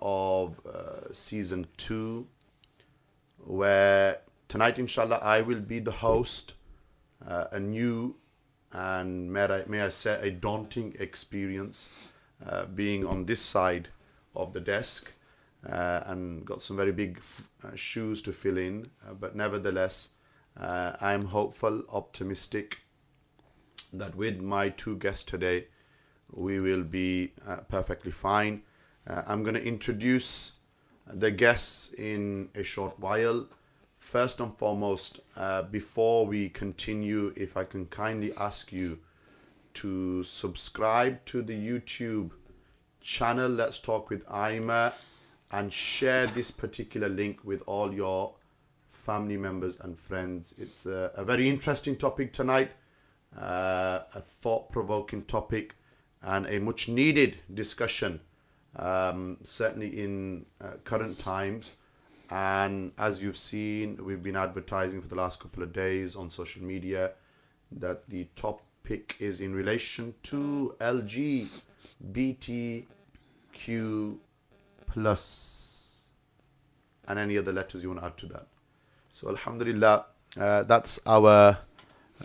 of uh, season two, where tonight, inshallah, I will be the host. Uh, a new and may I, may I say a daunting experience uh, being on this side of the desk uh, and got some very big uh, shoes to fill in. Uh, but nevertheless, I'm hopeful, optimistic that with my two guests today, we will be perfectly fine. Uh, I'm going to introduce the guests in a short while. First and foremost, uh, before we continue, if I can kindly ask you to subscribe to the YouTube channel Let's Talk with Aima and share this particular link with all your family members and friends. It's a, a very interesting topic tonight, uh, a thought provoking topic, and a much needed discussion, um, certainly in uh, current times. And as you've seen, we've been advertising for the last couple of days on social media that the topic is in relation to LGBTQ plus and any other letters you want to add to that. So, Alhamdulillah, uh, that's our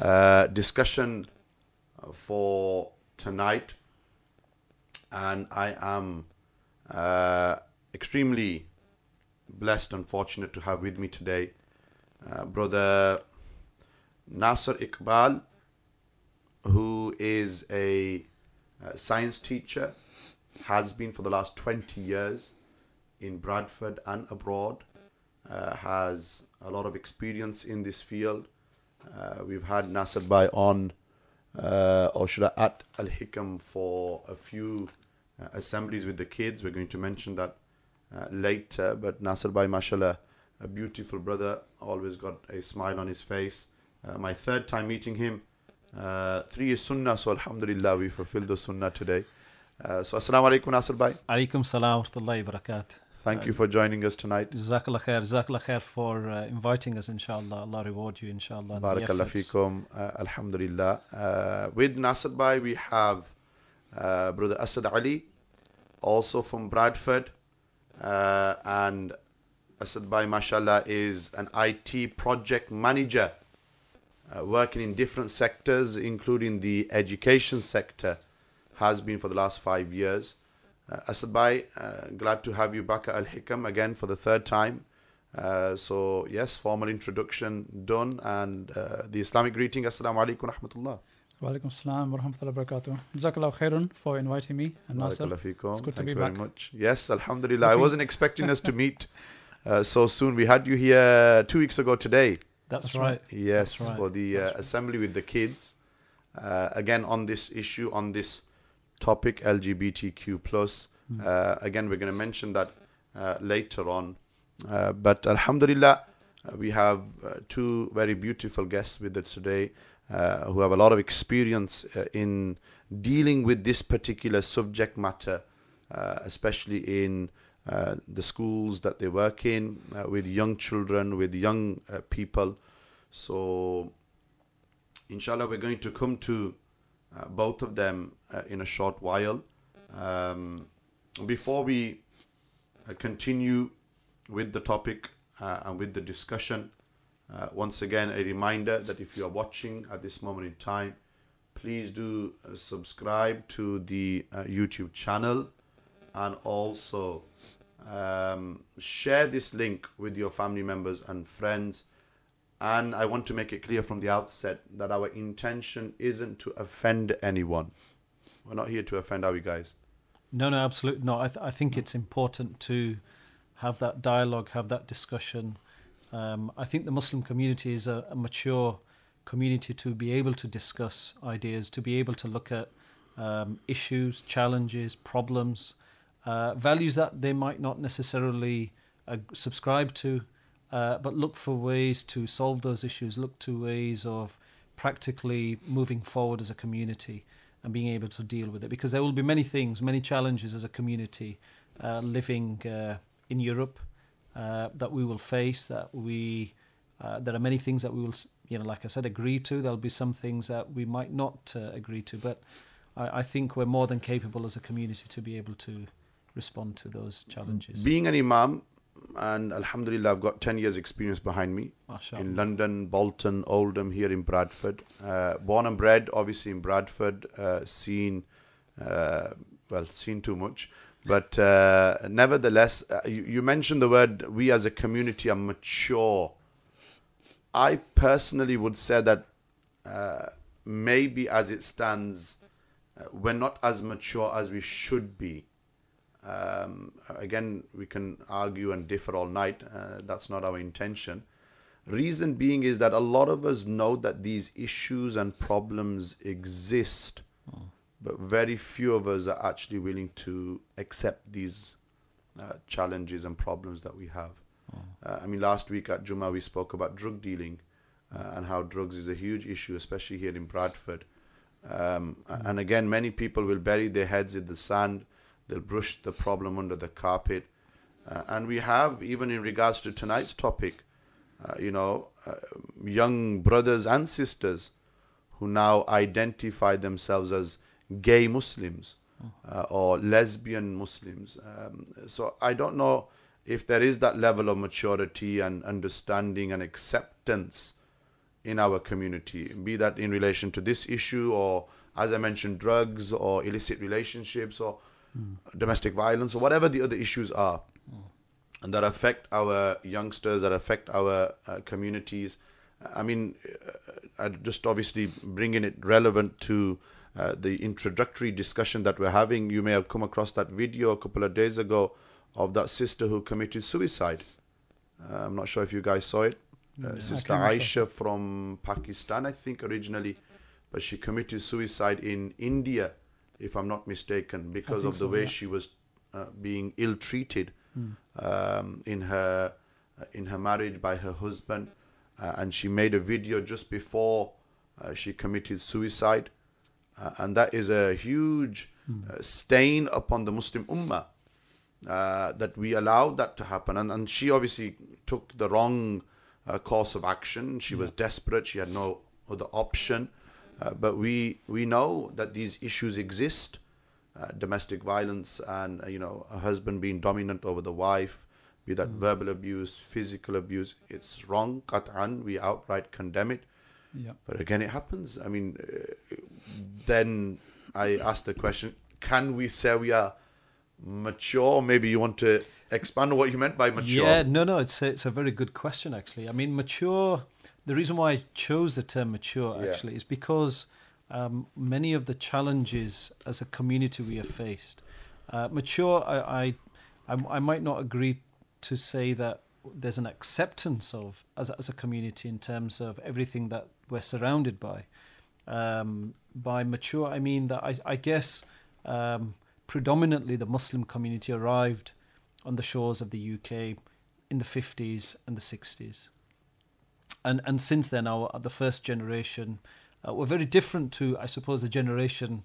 uh, discussion for tonight, and I am uh, extremely blessed and fortunate to have with me today uh, brother Nasser Iqbal, who is a uh, science teacher, has been for the last 20 years in Bradford and abroad, uh, has a lot of experience in this field. Uh, we've had Nasser Bhai on, or should I, at Al Hikam for a few uh, assemblies with the kids. We're going to mention that uh, later. But Nasser Bhai, mashallah, a beautiful brother, always got a smile on his face. Uh, my third time meeting him. Uh, three is sunnah, so alhamdulillah, we fulfilled the sunnah today. Uh, so assalamu alaikum, Nasser Bhai. Alaikum salam wa barakatuh. Thank you for joining us tonight. Jazakallah khair, Jazakallah khair for uh, inviting us, inshallah. Allah reward you, inshallah. Barakallah fikum. Uh, alhamdulillah. Uh, with Nasser Bhai, we have uh, brother Asad Ali, also from Bradford. Uh, and Asad Bhai, mashallah, is an IT project manager uh, working in different sectors, including the education sector, has been for the last five years. Uh, Asad Bhai, uh, glad to have you back at Al Hikam again for the third time. Uh, so, yes, formal introduction done and the Islamic greeting. Assalamu alaikum rahmatullah. Walaikum salam wa rahmatullahi wa barakatuh. Jazakallah khairun for inviting me and Nasser. It's good to Thank be you very back. much. Yes, alhamdulillah. I wasn't expecting us to meet uh, so soon. We had you here two weeks ago today. That's, That's right. Yes, That's right. for the uh, right. assembly with the kids. Uh, again, on this issue, on this topic, LGBTQ plus. Mm. Uh, again, we're going to mention that uh, later on. Uh, but Alhamdulillah, uh, we have uh, two very beautiful guests with us today uh, who have a lot of experience uh, in dealing with this particular subject matter, uh, especially in uh, the schools that they work in, uh, with young children, with young uh, people. So, inshallah, we're going to come to uh, both of them uh, in a short while. Um, before we uh, continue with the topic uh, and with the discussion, uh, once again, a reminder that if you are watching at this moment in time, please do uh, subscribe to the uh, YouTube channel and also um, share this link with your family members and friends. And I want to make it clear from the outset that our intention isn't to offend anyone. We're not here to offend, are we, guys? No, no, absolutely not. I, th- I think it's important to have that dialogue, have that discussion. Um, I think the Muslim community is a, a mature community to be able to discuss ideas, to be able to look at um, issues, challenges, problems, uh, values that they might not necessarily uh, subscribe to, uh, but look for ways to solve those issues, look to ways of practically moving forward as a community and being able to deal with it. Because there will be many things, many challenges as a community uh, living uh, in Europe uh, that we will face, that we. Uh, there are many things that we will, you know, like I said, agree to. There'll be some things that we might not uh, agree to, but I, I think we're more than capable as a community to be able to respond to those challenges. Being an imam, and Alhamdulillah, I've got 10 years' experience behind me Mashallah. in London, Bolton, Oldham, here in Bradford. Uh, born and bred, obviously, in Bradford. Uh, seen, uh, well, seen too much. But uh, nevertheless, uh, you, you mentioned the word we as a community are mature. I personally would say that uh, maybe as it stands, uh, we're not as mature as we should be. Um, again, we can argue and differ all night. Uh, that's not our intention. Reason being is that a lot of us know that these issues and problems exist, but very few of us are actually willing to accept these uh, challenges and problems that we have. Uh, I mean, last week at Juma we spoke about drug dealing uh, and how drugs is a huge issue, especially here in Bradford. Um, a- And again, many people will bury their heads in the sand. They'll brush the problem under the carpet. Uh, and we have, even in regards to tonight's topic, uh, you know, uh, young brothers and sisters who now identify themselves as gay Muslims uh, or lesbian Muslims. Um, so I don't know if there is that level of maturity and understanding and acceptance in our community, be that in relation to this issue or, as I mentioned, drugs or illicit relationships or domestic violence or whatever the other issues are and that affect our youngsters, that affect our uh, communities. I mean, uh, I just obviously bringing it relevant to uh, the introductory discussion that we're having. You may have come across that video a couple of days ago of that sister who committed suicide. Uh, I'm not sure if you guys saw it. Uh, Sister Aisha from Pakistan, I think originally, but she committed suicide in India, if I'm not mistaken, because of the so, way yeah. she was uh, being ill-treated um, in her in her marriage by her husband, uh, and she made a video just before uh, she committed suicide, uh, and that is a huge uh, stain upon the Muslim Ummah uh, that we allowed that to happen. And, and she obviously took the wrong uh, course of action. She was desperate. She had no other option. Uh, but we we know that these issues exist, uh, domestic violence and uh, you know a husband being dominant over the wife, be that verbal abuse, physical abuse. It's wrong. Qat'an. We outright condemn it. Yeah. But again, it happens. I mean, then I asked the question: Can we say we are mature? Maybe you want to expand on what you meant by mature. Yeah, no, no, it's a, it's a very good question actually. I mean, mature. The reason why I chose the term mature Yeah. actually is because um, many of the challenges as a community we have faced. Uh, mature, I, I, I, I might not agree to say that there's an acceptance of as a, as a community in terms of everything that we're surrounded by. Um, by mature, I mean that I, I guess um, predominantly the Muslim community arrived on the shores of the UK in the 50s and the 60s. And, and since then, our the first generation uh, were very different to, I suppose, the generation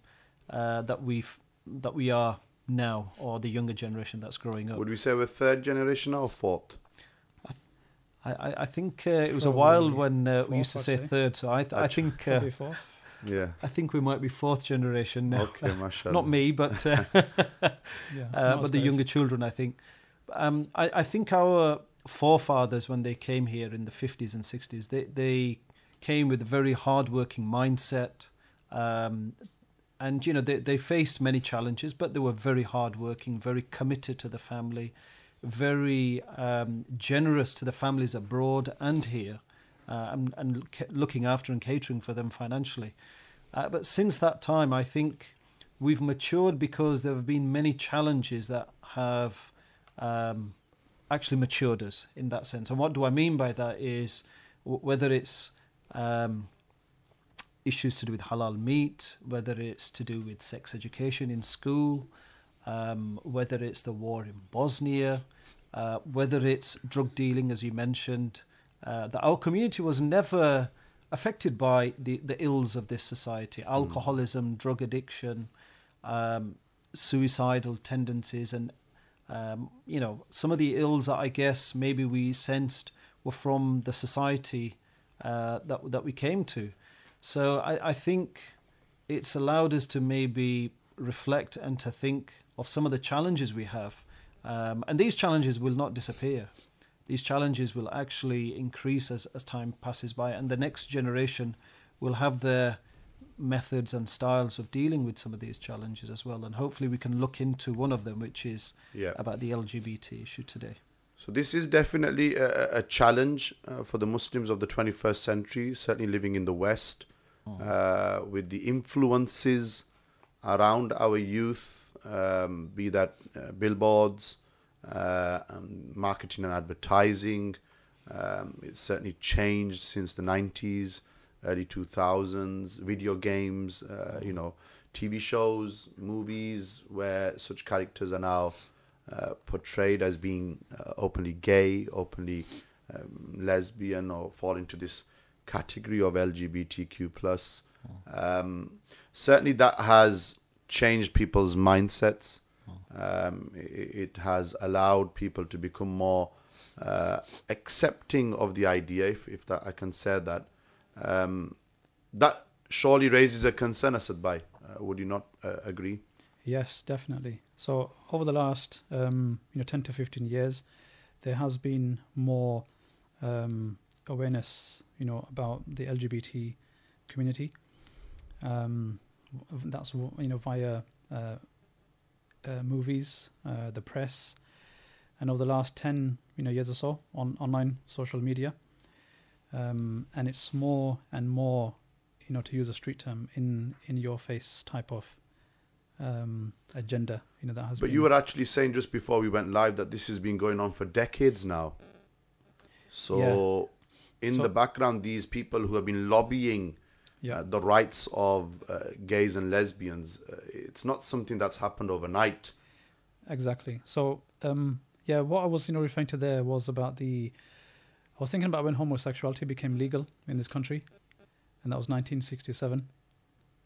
uh, that we've that we are now, or the younger generation that's growing up. Would we say we're third generation or fourth? I, I, I think uh, it was a while when uh, we used to I'd say say. third, so I, th- I think uh, fourth. Yeah. I think we might be fourth generation now. Okay, mashallah. Not me, but uh, Yeah. uh, but the guys. younger children, I think. Um, I, I think our forefathers, when they came here in the 50s and 60s, they, they came with a very hardworking mindset. Um, and, you know, they, they faced many challenges, but they were very hardworking, very committed to the family, very um, generous to the families abroad and here, uh, and, and looking after and catering for them financially. Uh, but since that time, I think we've matured because there have been many challenges that have um, actually matured us in that sense. And what do I mean by that is whether it's um, issues to do with halal meat, whether it's to do with sex education in school, um, whether it's the war in Bosnia, uh, whether it's drug dealing, as you mentioned, uh, that our community was never affected by the, the ills of this society alcoholism, drug addiction, um, suicidal tendencies, and um, you know some of the ills that I guess maybe we sensed were from the society uh, that that we came to. So I, I think it's allowed us to maybe reflect and to think of some of the challenges we have. Um, and these challenges will not disappear. These challenges will actually increase as, as time passes by, and the next generation will have their methods and styles of dealing with some of these challenges as well. And hopefully, we can look into one of them, which is Yeah. about the LGBT issue today. So this is definitely a, a challenge uh, for the Muslims of the 21st century, certainly living in the West, uh, with the influences around our youth, um, be that uh, billboards, uh, um, marketing and advertising. Um, it's certainly changed since the 90s, early 2000s, video games, uh, you know, TV shows, movies where such characters are now uh, portrayed as being uh, openly gay, openly um, lesbian, or fall into this category of LGBTQ plus. Um, certainly, that has changed people's mindsets. Um, it, has allowed people to become more uh, accepting of the idea, if, if that I can say that. Um, that surely raises a concern, Asad Bhai. Uh, would you not uh, agree? Yes, definitely. So over the last um, you know 10 to 15 years, there has been more um, awareness, you know, about the LGBT community. Um, that's you know via uh, uh, movies, uh, the press, and over the last 10 you know years or so on online social media. Um, and it's more and more, you know, to use a street term, in in your face type of um, agenda. You know that has. But been, you were actually saying just before we went live that this has been going on for decades now. So, in So- the background, these people who have been lobbying yeah, uh, the rights of uh, gays and lesbians, uh, it's not something that's happened overnight. exactly. So um, yeah, what I was you know referring to there was about the. I was thinking about when homosexuality became legal in this country, and that was 1967,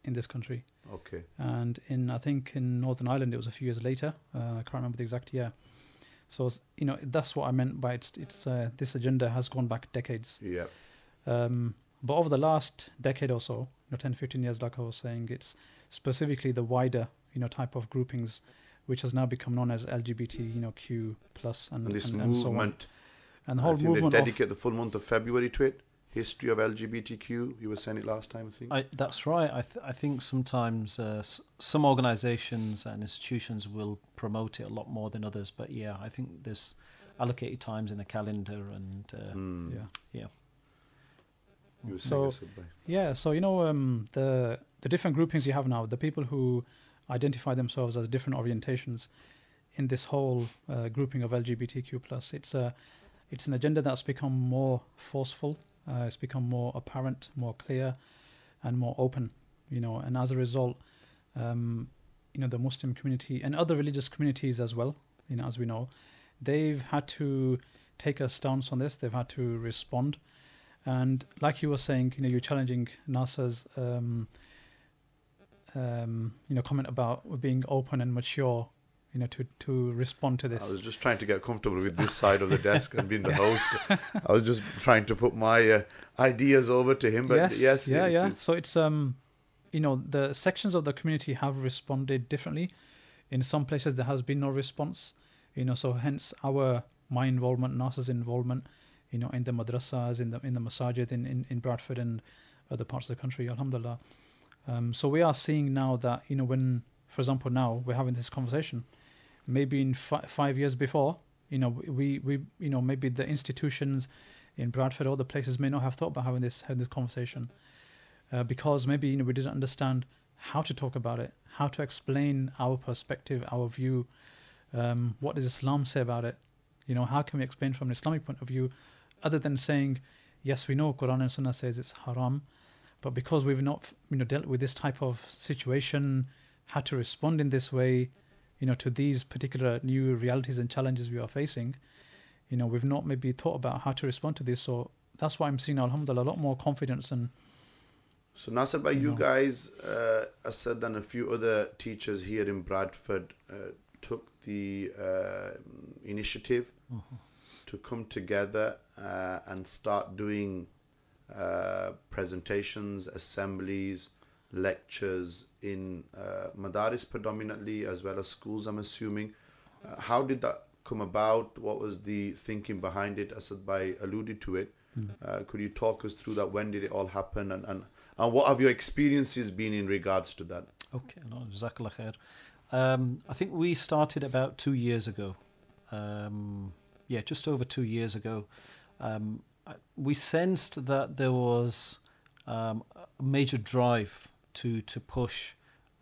in this country, Okay. and in I think in Northern Ireland it was a few years later. Uh, I can't remember the exact year. So you know that's what I meant by it's it's uh, this agenda has gone back decades. Yeah. Um, but over the last decade or so, you know, 10, 15 years, like I was saying, it's specifically the wider, you know, type of groupings, which has now become known as LGBT, you know, Q plus and, And this and, and so on. movement, And the I whole think movement they of, dedicate the full month of February to it. History of LGBTQ. You were saying it last time, I think. I, that's right. I, th- I think sometimes uh, s- some organisations and institutions will promote it a lot more than others. But yeah, I think there's allocated times in the calendar, and uh, Hmm. yeah. You were saying So-. Yeah, so you know um, the the different groupings you have now, the people who identify themselves as different orientations in this whole uh, grouping of LGBTQ plus, it's a it's an agenda that's become more forceful. Uh, it's become more apparent, more clear, and more open. You know, and as a result, um, you know the Muslim community and other religious communities as well. You know, as we know, they've had to take a stance on this. They've had to respond. And like you were saying, you know, you're challenging Nasser's, um, um, you know, comment about being open and mature, you know, to to respond to this. I was just trying to get comfortable with this side of the desk and being the host. I was just trying to put my uh, ideas over to him, but yes, yeah, it's, yeah. it's- So it's um, you know, the sections of the community have responded differently. In some places, there has been no response. You know, so hence our my involvement, Nasser's involvement. You know, in the madrasas, in the in the masajid, in, in, in Bradford and other parts of the country. Alhamdulillah. Um, so we are seeing now that you know when, for example, now we're having this conversation. Maybe in fi- five years before, you know, we we you know maybe the institutions in Bradford or other places may not have thought about having this having this conversation uh, because maybe you know we didn't understand how to talk about it, how to explain our perspective, our view. Um, what does Islam say about it? You know, how can we explain from an Islamic point of view, other than saying, yes, we know Quran and Sunnah says it's haram, but because we've not you know dealt with this type of situation, had to respond in this way, you know, to these particular new realities and challenges we are facing, you know, we've not maybe thought about how to respond to this. So that's why I'm seeing, Alhamdulillah, a lot more confidence and So Nasser, Bhai you No. guys, uh, Asad and a few other teachers here in Bradford uh, took the uh, initiative to come together uh, and start doing uh, presentations, assemblies, lectures in uh, madaris predominantly, as well as schools. I'm assuming. Uh, how did that come about? What was the thinking behind it? Asad Bhai alluded to it. Uh, could you talk us through that? When did it all happen? And, and, and what have your experiences been in regards to that? Okay, no, Jazakallah khair. Um, I think we started about two years ago. Um, yeah, just over two years ago. Um, we sensed that there was um, a major drive to to push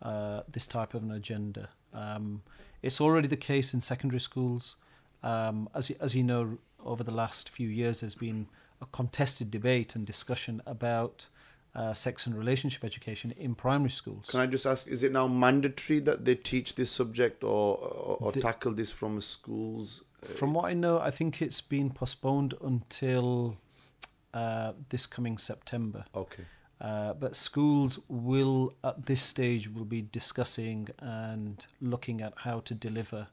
uh, this type of an agenda. Um, it's already the case in secondary schools. Um, as you, as you know, over the last few years, there's been a contested debate and discussion about uh, sex and relationship education in primary schools. Can I just ask, is it now mandatory that they teach this subject or, or, or The- tackle this from schools? From what I know, I think it's been postponed until uh, this coming September. Okay. Uh, but schools will, at this stage, will be discussing and looking at how to deliver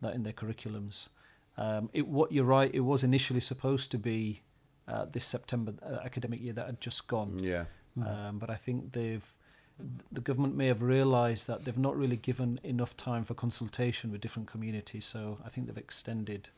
that in their curriculums. Um, it, what you're right, it was initially supposed to be uh, this September uh, academic year that had just gone. Yeah. Um, but I think they've the government may have realised that they've not really given enough time for consultation with different communities. So I think they've extended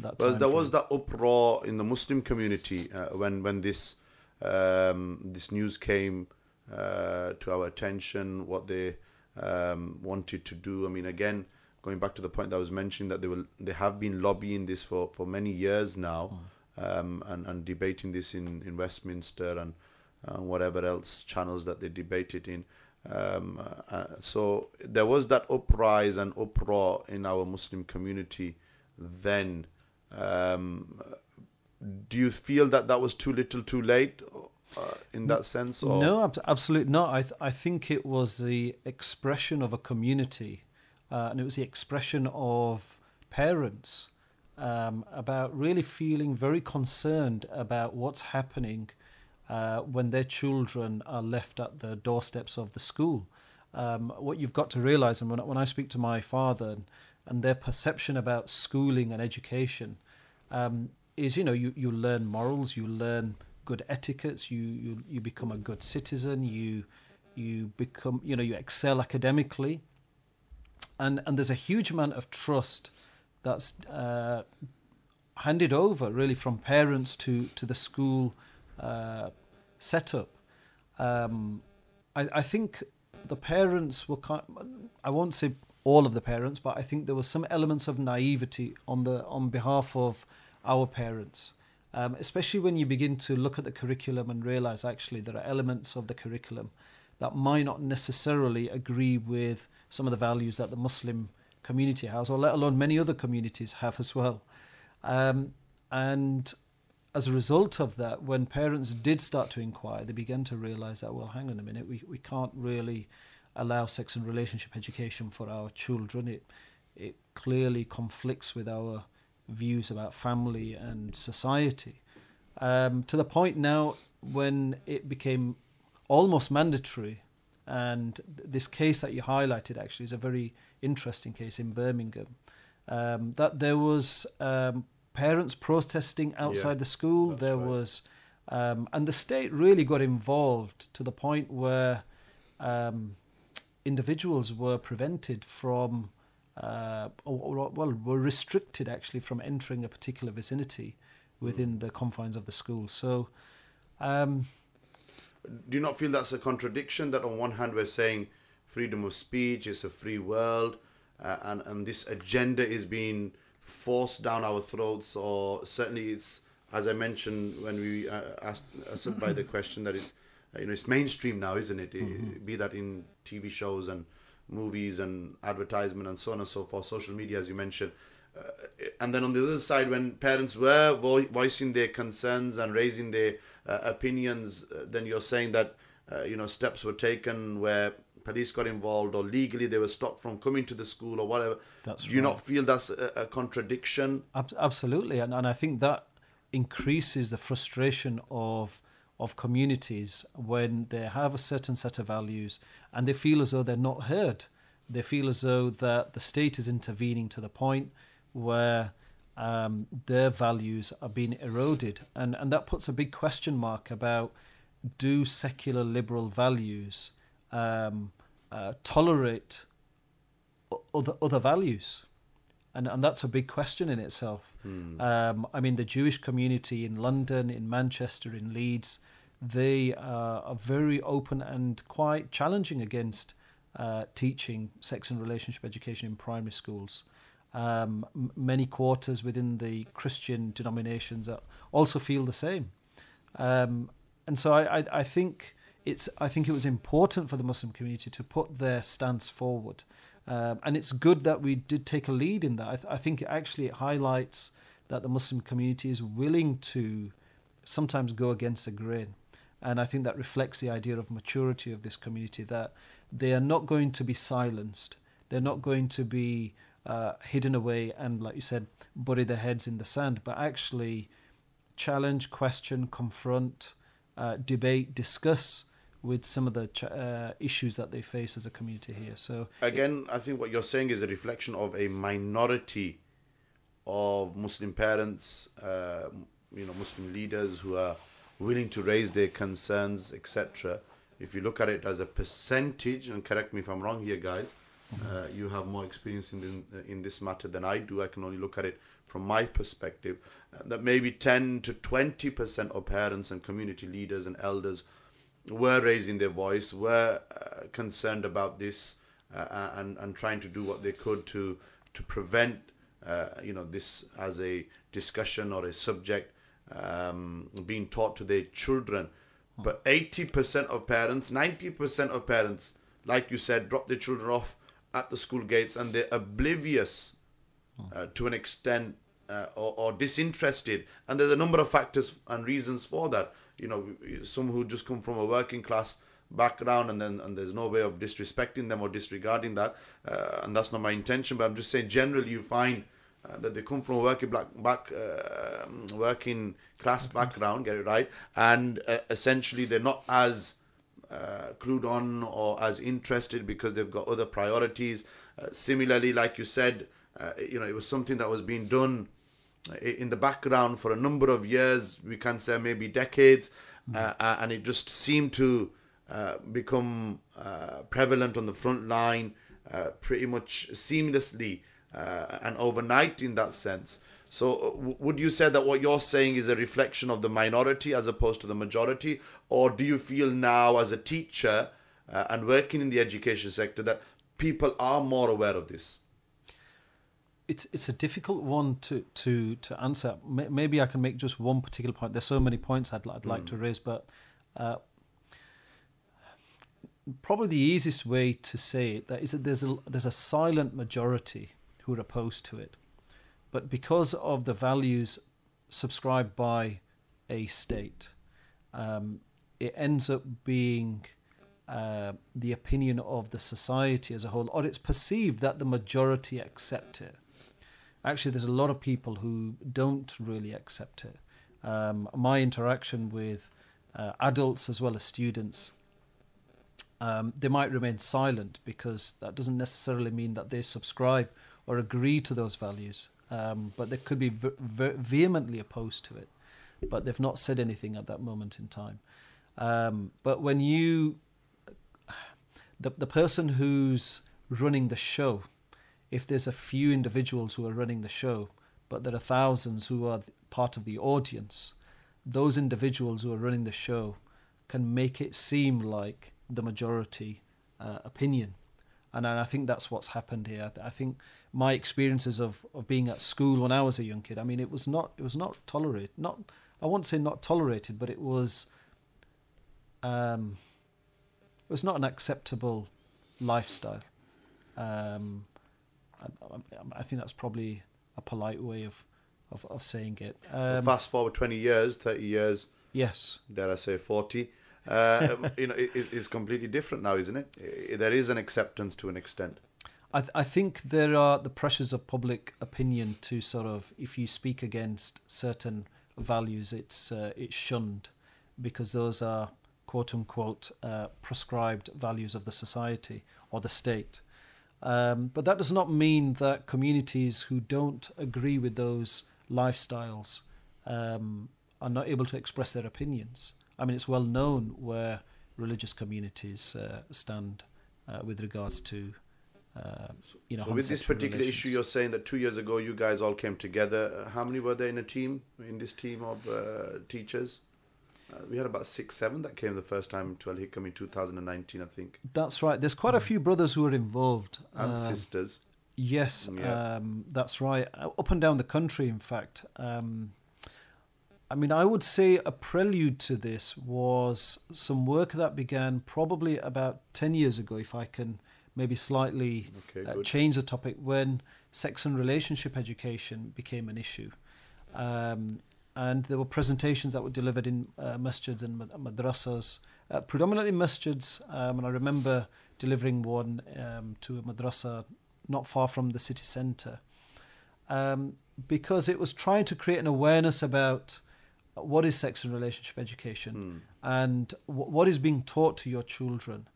that. Well, time there frame. was that uproar in the Muslim community uh, when when this um, this news came uh, to our attention. What they um, wanted to do. I mean, again, going back to the point that I was mentioning that they will they have been lobbying this for, for many years now, um, and and debating this in in Westminster and uh, whatever else channels that they debated in. Um, uh, so there was that uprise and uproar in our Muslim community then. Um, do you feel that that was too little, too late, uh, in that sense? Or? No, ab- absolutely not. I, th- I think it was the expression of a community, uh, and it was the expression of parents um, about really feeling very concerned about what's happening uh, when their children are left at the doorsteps of the school. Um, what you've got to realize, and when, when I speak to my father and, and their perception about schooling and education, um, is you know you, you learn morals, you learn good etiquettes, you, you you become a good citizen, you you become you know you excel academically, and and there's a huge amount of trust that's uh, handed over really from parents to to the school uh, setup. Um, I, I think the parents were kind. I won't say all of the parents, but I think there were some elements of naivety on the on behalf of our parents, um, especially when you begin to look at the curriculum and realize actually there are elements of the curriculum that might not necessarily agree with some of the values that the Muslim community has, or let alone many other communities have as well. Um, and as a result of that, when parents did start to inquire, they began to realize that, well, hang on a minute, we, we can't really allow sex and relationship education for our children. It, it clearly conflicts with our views about family and society. Um, to the point now when it became almost mandatory. And this case that you highlighted actually is a very interesting case in Birmingham. Um, that there was um, parents protesting outside the school. There right. was, um, and the state really got involved to the point where um, individuals were prevented from, uh, or, or- well, were restricted actually from entering a particular vicinity within the confines of the school. So. Um, Do you not feel that's a contradiction? That on one hand we're saying freedom of speech is a free world, uh, and and this agenda is being forced down our throats, or certainly it's as I mentioned when we uh, asked Asad Bhai the question that it's uh, you know it's mainstream now, isn't it? I- Be that in TV shows and movies and advertisement and so on and so forth, social media as you mentioned. Uh, and then on the other side, when parents were vo- voicing their concerns and raising their uh, opinions, uh, then you're saying that uh, you know steps were taken where police got involved or legally they were stopped from coming to the school or whatever. That's Do you right. not feel that's a, a contradiction? Ab- absolutely, and, and I think that increases the frustration of of communities when they have a certain set of values and they feel as though they're not heard. They feel as though that the state is intervening to the point where um, their values are being eroded, and and that puts a big question mark about do secular liberal values um, uh, tolerate other other values, and and that's a big question in itself. Um, I mean, the Jewish community in London, in Manchester, in Leeds, they uh, are very open and quite challenging against uh, teaching sex and relationship education in primary schools. Um, m- many quarters within the Christian denominations also feel the same. Um, and so I, I, I think it's I think it was important for the Muslim community to put their stance forward, um, and it's good that we did take a lead in that. I, th- I think actually it highlights that the Muslim community is willing to sometimes go against the grain, and I think that reflects the idea of maturity of this community that they are not going to be silenced, they're not going to be uh, hidden away and, like you said, bury their heads in the sand, but actually challenge, question, confront, uh, debate, discuss with some of the ch- uh, issues that they face as a community here. So Again, I think what you're saying is a reflection of a minority of Muslim parents, uh, you know, Muslim leaders who are willing to raise their concerns, etc. If you look at it as a percentage, and correct me if I'm wrong here, guys, uh, you have more experience in the, in this matter than I do. I can only look at it from my perspective. Uh, that maybe 10 to 20 percent of parents and community leaders and elders were raising their voice, were uh, concerned about this, uh, and and trying to do what they could to to prevent uh, you know this as a discussion or a subject um, being taught to their children. But eighty percent of parents, ninety percent of parents, like you said, drop their children off at the school gates, and they're oblivious uh, to an extent uh, or, or disinterested and there's a number of factors and reasons for that you know some who just come from a working class background and then and there's no way of disrespecting them or disregarding that uh, and that's not my intention but i'm just saying generally you find uh, that they come from a working black back uh, working class background get it right and uh, essentially they're not as uh, clued on or as interested because they've got other priorities. Uh, similarly, like you said, uh, you know, it was something that was being done in the background for a number of years. We can say maybe decades, uh, uh, and it just seemed to uh, become uh, prevalent on the front line uh, pretty much seamlessly uh, and overnight in that sense. So, w- would you say that what you're saying is a reflection of the minority as opposed to the majority, or do you feel now, as a teacher uh, and working in the education sector, that people are more aware of this? It's it's a difficult one to to to answer. Maybe I can make just one particular point. There's so many points I'd I'd like to raise, but uh, probably the easiest way to say it that is that there's a there's a silent majority who are opposed to it, but because of the values subscribed by a state, um, it ends up being uh, the opinion of the society as a whole, or it's perceived that the majority accept it. Actually, there's a lot of people who don't really accept it. Um, my interaction with uh, adults as well as students, um, they might remain silent because that doesn't necessarily mean that they subscribe or agree to those values. Um, but they could be ve- ve- vehemently opposed to it, but they've not said anything at that moment in time. Um, but when you, the the person who's running the show, if there's a few individuals who are running the show, but there are thousands who are part of the audience, those individuals who are running the show can make it seem like the majority uh, opinion. And I think that's what's happened here. I I think my experiences of, of being at school when I was a young kid, I mean, it was not it was not tolerated. Not I won't say not tolerated, but it was um, it was not an acceptable lifestyle. Um, I, I, think that's probably a polite way of of, of saying it. Um, Fast forward 20 years, 30 years, yes, dare I say 40, uh, you know, it, it- it's completely different now, isn't it? There is an acceptance to an extent. I, th- I think there are the pressures of public opinion to sort of if you speak against certain values, it's uh, it's shunned because those are quote unquote uh, prescribed values of the society or the state. Um, but that does not mean that communities who don't agree with those lifestyles um, are not able to express their opinions. I mean, it's well known where religious communities uh, stand uh, with regards to uh, you know so with this particular issue, you're saying that two years ago you guys all came together. Uh, how many were there in a team in this team of uh, teachers? Uh, we had about six, seven that came the first time to Al Hikam in 2019, I think, That's right. There's quite a few brothers who are involved. and Um, sisters. Yes, Yeah. um, that's right. Uh, Up and down the country, in fact. Um, I mean, I would say a prelude to this was some work that began probably about 10 years ago, if I can maybe slightly Okay, uh, change the topic, when sex and relationship education became an issue. Um, and there were presentations that were delivered in uh, masjids and madrasas, uh, predominantly masjids. Um, and I remember delivering one um, to a madrasa not far from the city centre um, because it was trying to create an awareness about what is sex and relationship education Hmm. and w- what is being taught to your children.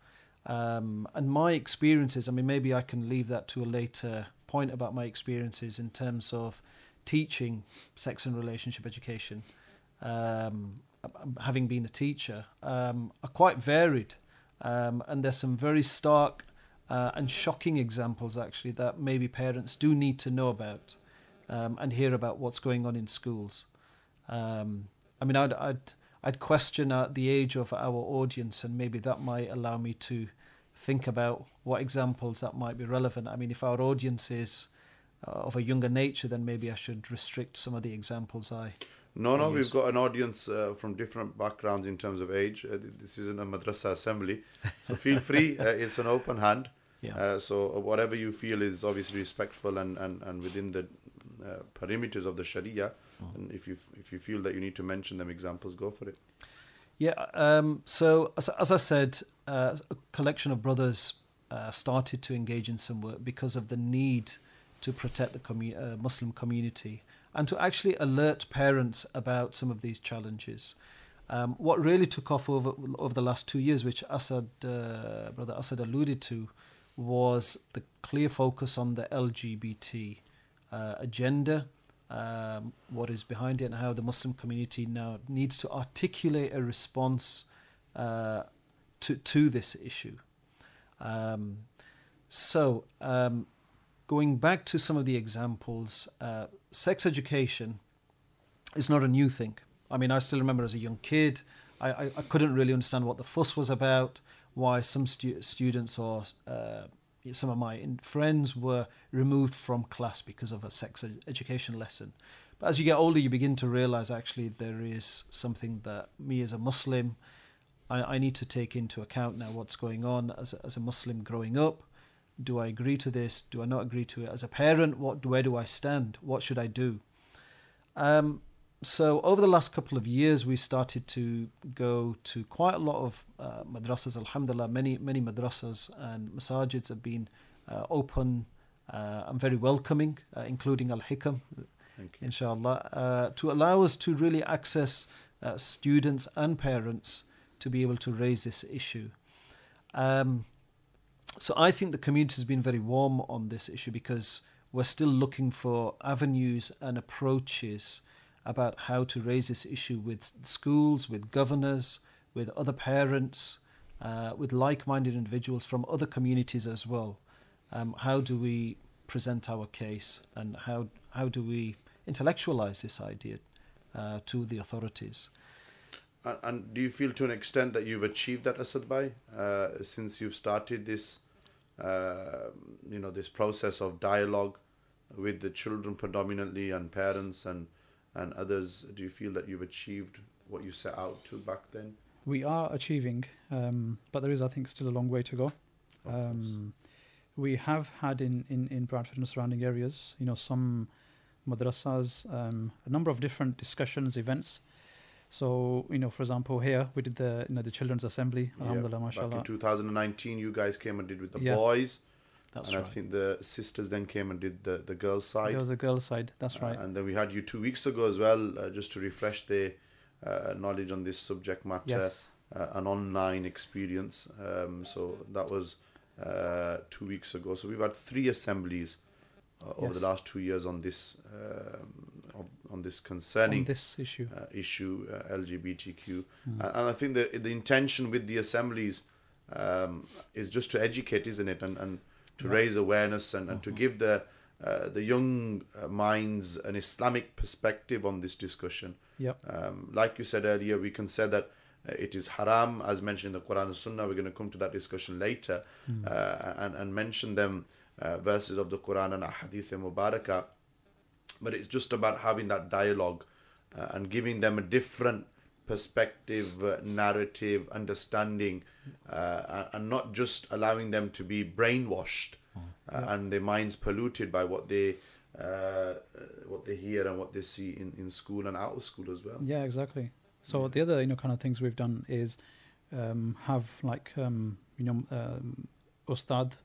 Um, and my experiences, I mean, maybe I can leave that to a later point about my experiences in terms of teaching sex and relationship education, um, having been a teacher, um, are quite varied. Um, and there's some very stark uh, and shocking examples, actually, that maybe parents do need to know about um, and hear about what's going on in schools. Um, I mean, I'd, I'd, I'd question uh, the age of our audience, and maybe that might allow me to think about what examples that might be relevant. I mean, if our audience is uh, of a younger nature, then maybe I should restrict some of the examples I. No, no, Yes. we've got an audience uh, from different backgrounds in terms of age. Uh, this isn't a madrasa assembly, so feel free. Uh, it's an open hand. Yeah. Uh, so uh, whatever you feel is obviously respectful and, and, and within the uh, perimeters of the Sharia. Mm. And if you if you feel that you need to mention them examples, go for it. Yeah. Um, so as, as I said, uh, a collection of brothers uh, started to engage in some work because of the need to protect the uh, Muslim community and to actually alert parents about some of these challenges. Um, what really took off over over the last two years, which Asad, uh, brother Asad alluded to, was the clear focus on the LGBT uh, agenda, um, what is behind it, and how the Muslim community now needs to articulate a response uh, to to this issue. Um, so, um, going back to some of the examples, uh, sex education is not a new thing. I mean, I still remember as a young kid, I, I, I couldn't really understand what the fuss was about, why some stu- students or uh, some of my friends were removed from class because of a sex ed- education lesson. But as you get older, you begin to realize actually there is something that me as a Muslim, I, I need to take into account now what's going on as a, as a Muslim growing up. Do I agree to this? Do I not agree to it? As a parent, what where do I stand? What should I do? Um, so over the last couple of years, we started to go to quite a lot of uh, madrasas. Alhamdulillah, many many madrasas and masajids have been uh, open uh, and very welcoming, uh, including Al Hikam, inshallah, uh, to allow us to really access uh, students and parents to be able to raise this issue. Um, so I think the community has been very warm on this issue because we're still looking for avenues and approaches about how to raise this issue with schools, with governors, with other parents, uh, with like-minded individuals from other communities as well. Um, how do we present our case, and how how do we intellectualize this idea uh, to the authorities? And, and do you feel to an extent that you've achieved that, Asad Bhai, uh, since you've started this, uh, you know, this process of dialogue with the children predominantly and parents and and others? Do you feel that you've achieved what you set out to back then? We are achieving, um, but there is, I think, still a long way to go. Um, we have had in, in, in Bradford and surrounding areas, you know, some madrasas, um, a number of different discussions, events. So, you know, for example, here we did the you know the children's assembly. Yeah, Alhamdulillah, Back in 2019, you guys came and did with the Yeah. boys, That's and right. I think the sisters then came and did the, the girls' side. There was a girl side. That's Uh, right. and then we had you two weeks ago as well, uh, just to refresh their uh, knowledge on this subject matter, yes. uh, an online experience. Um, so that was uh, two weeks ago. So we've had three assemblies uh, over the last two years on this um, on this concerning on this issue. uh, issue, uh, LGBTQ. And, and I think the the intention with the assemblies um, is just to educate, isn't it, and, and to raise awareness and, and to give the uh, the young uh, minds an Islamic perspective on this discussion. Yep. Um, like you said earlier, we can say that uh, it is haram, as mentioned in the Quran and Sunnah. We're going to come to that discussion later uh, and, and mention them uh, verses of the Quran and Hadith and Mubarakah. But it's just about having that dialogue uh, and giving them a different perspective, uh, narrative, understanding, uh, and- not just allowing them to be brainwashed uh, and their minds polluted by what they uh, what they hear and what they see in, in school and out of school as well. Yeah, exactly. So the other you know kind of things we've done is um, have like um, you know um, ustad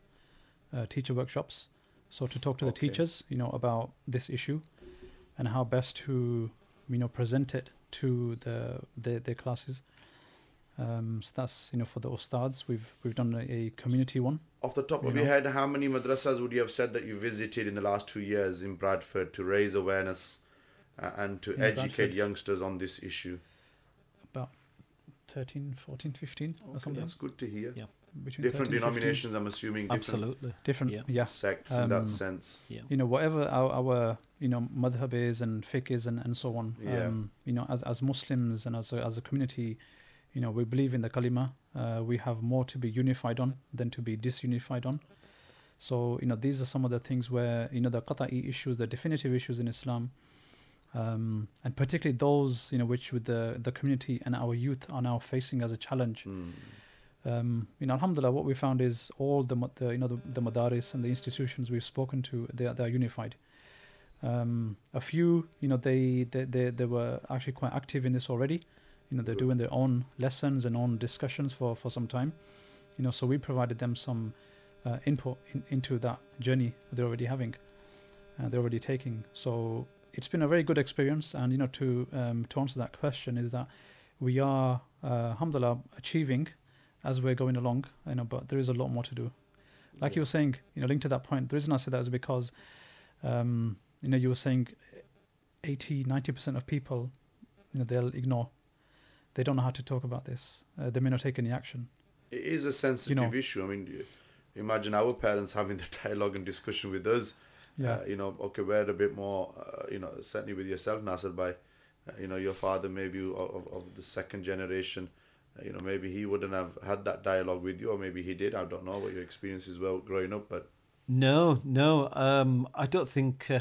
uh, teacher workshops. So to talk to the teachers, you know, about this issue and how best to you know present it to the their, their classes. Um, so that's you know for the ustads. We've we've done a, a community one. Off the top You of your know? head, how many madrasas would you have said that you visited in the last two years in Bradford to raise awareness uh, and to In educate Bradford? youngsters on this issue? About 13, 14, 15 or something. That's good to hear. Yeah. Between Different 13, 15. denominations, I'm assuming, different Absolutely. Different, Yeah. yeah. sects in Um, that sense. Yeah. you know whatever our, our you know madhab is and fiqh is and, and so on Yeah. um, you know as, as muslims and as a, as a community you know we believe in the kalima uh, we have more to be unified on than to be disunified on so you know these are some of the things where you know the qata'i issues the definitive issues in islam um, and particularly those you know which with the the community and our youth are now facing as a challenge Mm. Um, you know, alhamdulillah, what we found is all the, the you know the, the madaris and the institutions we've spoken to, they they are unified. Um, a few, you know, they, they they they were actually quite active in this already. You know, they're doing their own lessons and own discussions for for some time. You know, so we provided them some uh, input in, into that journey they're already having, uh, they're already taking. So it's been a very good experience. And you know, to um, to answer that question is that we are, uh, alhamdulillah, achieving as we're going along, you know, but there is a lot more to do. Like you were saying, you know, linked to that point, the reason I said that is because, um, you know, you were saying 80, 90% of people, you know, they'll ignore. They don't know how to talk about this. Uh, they may not take any action. It is a sensitive know. issue. I mean, imagine our parents having the dialogue and discussion with us. Yeah. Uh, you know, okay, we're a bit more, uh, you know, certainly with yourself, Nasser, by, uh, you know, your father maybe of, of, of the second generation. You know, maybe he wouldn't have had that dialogue with you, or maybe he did. I don't know what your experiences were growing up, but No, no. Um, I don't think. Uh,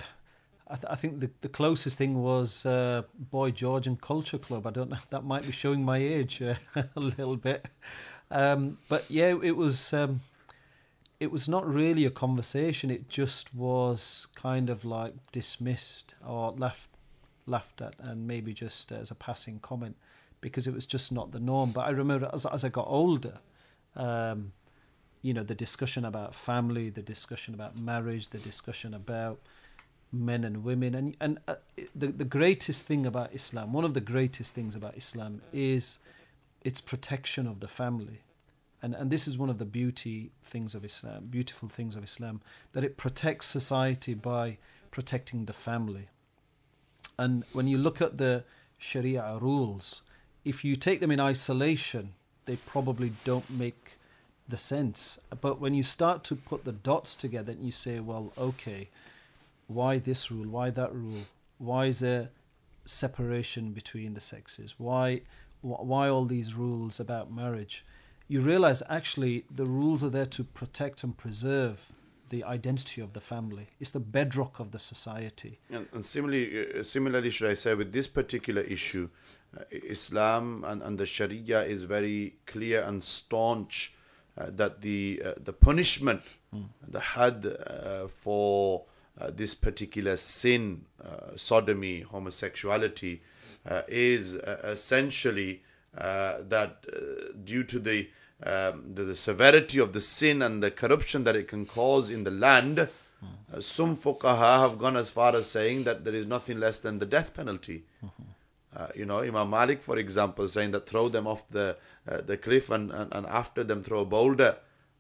I, th- I think the, the closest thing was uh, Boy George and Culture Club. I don't know. That might be showing my age uh, a little bit. Um, but yeah, it was. Um, it was not really a conversation. It just was kind of like dismissed or left, laughed at, and maybe just as a passing comment, because it was just not the norm. But I remember as as I got older. Um, you know the discussion about family the discussion about marriage the discussion about men and women and and uh, the the greatest thing about islam one of the greatest things about islam is its protection of the family and and this is one of the beauty things of islam beautiful things of islam that it protects society by protecting the family and when you look at the sharia rules if you take them in isolation they probably don't make the sense. But when you start to put the dots together and you say, well, okay, why this rule? Why that rule? Why is there separation between the sexes? Why, why all these rules about marriage? You realize actually the rules are there to protect and preserve the identity of the family. It's the bedrock of the society. And, and similarly, uh, similarly, should I say, with this particular issue, uh, Islam and, and the Sharia is very clear and staunch uh, that the uh, the punishment, the had uh, for uh, this particular sin, uh, sodomy, homosexuality, uh, is uh, essentially uh, that uh, due to the, um, the the severity of the sin and the corruption that it can cause in the land, uh, some fuqaha have gone as far as saying that there is nothing less than the death penalty. Uh, you know, Imam Malik, for example, saying that throw them off the uh, the cliff and, and, and after them throw a boulder.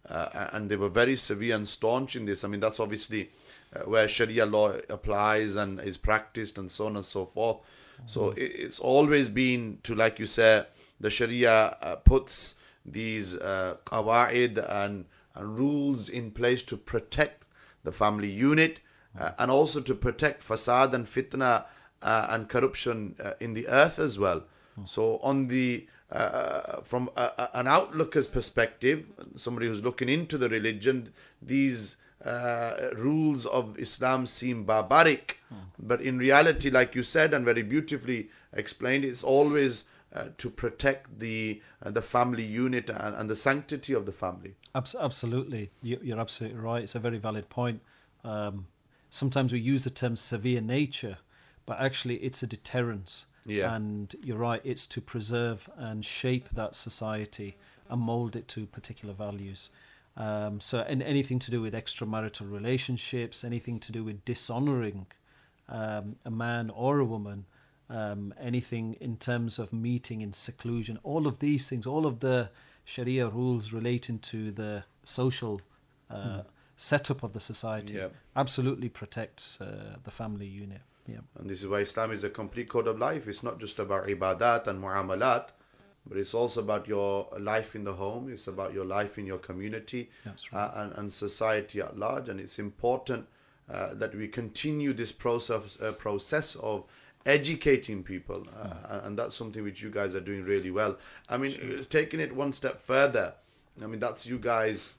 Uh, and they were very severe and staunch in this. I mean, that's obviously uh, where Sharia law applies and is practiced and so on and so forth. So it, it's always been to, like you said, the Sharia uh, puts these uh, qawaid and, and rules in place to protect the family unit uh, and also to protect fasad and fitna uh, and corruption uh, in the earth as well. So on the uh, from a, a- an outlooker's perspective, somebody who's looking into the religion, these uh, rules of Islam seem barbaric, but in reality, like you said and very beautifully explained, it's always uh, to protect the uh, the family unit and, and the sanctity of the family. Abs- absolutely, you, you're absolutely right. It's a very valid point. Um, sometimes we use the term severe nature, but actually it's a deterrence. Yeah. And you're right, it's to preserve and shape that society and mold it to particular values. Um, so, and anything to do with extramarital relationships, anything to do with dishonoring um, a man or a woman, um, anything in terms of meeting in seclusion, all of these things, all of the Sharia rules relating to the social uh, setup of the society, Yeah. absolutely protects uh, the family unit. Yeah. And this is why Islam is a complete code of life. It's not just about ibadat and muamalat, but it's also about your life in the home. It's about your life in your community That's uh, and, and society at large. And it's important uh, that we continue this process uh, process of educating people, uh, and that's something which you guys are doing really well. I mean, uh, taking it one step further. I mean, that's you guys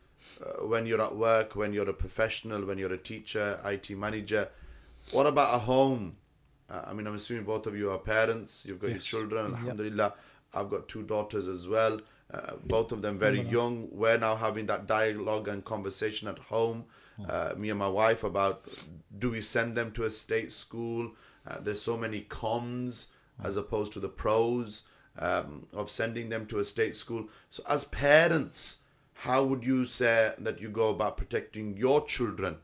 uh, when you're at work, when you're a professional, when you're a teacher, IT manager. What about a home? Uh, I mean, I'm assuming both of you are parents. You've got your Yes. children. Yep. Alhamdulillah. I've got two daughters as well. Uh, both of them very young. We're now having that dialogue and conversation at home, uh, me and my wife, about do we send them to a state school? Uh, there's so many cons as opposed to the pros um, of sending them to a state school. So, as parents, how would you say that you go about protecting your children?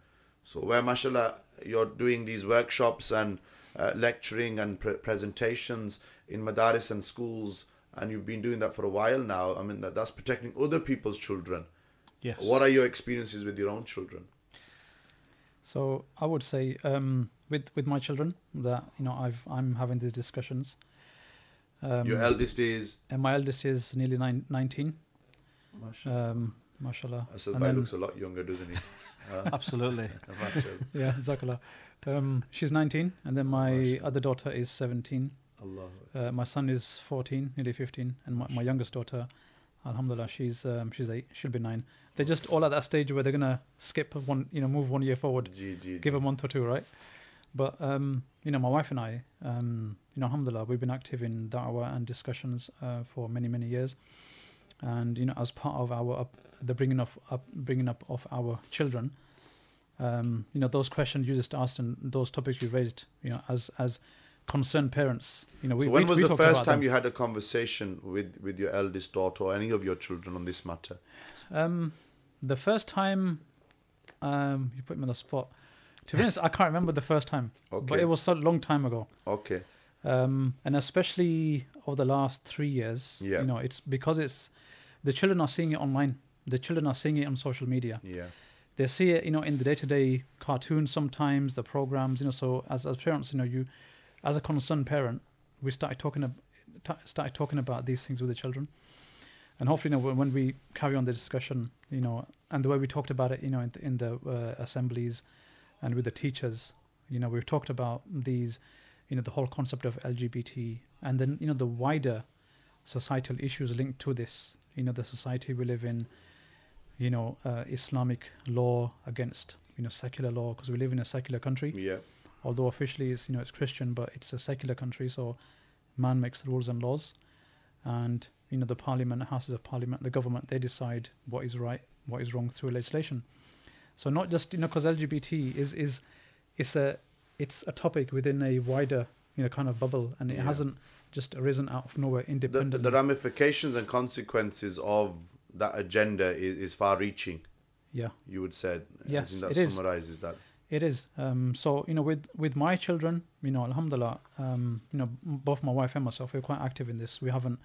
So, where, mashallah, you're doing these workshops and uh, lecturing and pre- presentations in madaris and schools, and you've been doing that for a while now. I mean, that, that's protecting other people's children. Yes. What are your experiences with your own children? So I would say um, with with my children that you know I've I'm having these discussions. Um, your eldest is, and my eldest is nearly nine, 19. mashallah. Um, mashallah. Asad and then- looks a lot younger, doesn't he? Uh, Absolutely. yeah, Jazakallah. Um, she's 19, and then my Mashallah. other daughter is 17. Allah. Uh, my son is 14, nearly 15, and my, my youngest daughter, Alhamdulillah, she's um, she's eight. She'll be nine. They're just all at that stage where they're gonna skip one, you know, move one year forward, Gee, gee, give a month or two, right? But um, you know, my wife and I, um, you know, Alhamdulillah, we've been active in da'wah and discussions uh, for many many years, and you know, as part of our up, the bringing up, up bringing up of our children, um, you know, those questions you just asked and those topics you raised, you know, as as concerned parents, you know, we so when we, was we the first time them. you had a conversation with, with your eldest daughter or any of your children on this matter? Um, the first time, um, you put me on the spot. To be honest, I can't remember the first time, Okay. but it was a long time ago. okay. Um, and especially over the last three years, Yeah. you know, it's because it's the children are seeing it online. The children are seeing it on social media. Yeah. They see it, you know, in the day-to-day cartoons sometimes, the programs, you know. So as as parents, you know, you, as a concerned parent, we started talking ab- t- started talking about these things with the children, and hopefully, you know, when, we carry on the discussion, you know, and the way we talked about it, you know, in the, in the uh, assemblies, and with the teachers, you know, we've talked about these, you know, the whole concept of LGBT, and then you know the wider societal issues linked to this. You know, the society we live in, you know, uh, Islamic law against you know secular law because we live in a secular country. Yeah. Although officially it's you know it's Christian, but it's a secular country, so man makes the rules and laws, and you know the parliament, houses of parliament, the government, they decide what is right, what is wrong through legislation. So not just you know because LGBT is is it's a it's a topic within a wider you know kind of bubble, and it Yeah. hasn't just arisen out of nowhere The, independently. the ramifications and consequences of that agenda is, is far reaching, yeah. you would say. I Yes, think that it is. summarizes that. It is. Um, so you know, with with my children, you know, Alhamdulillah, um, you know, both my wife and myself, we're quite active in this. We haven't,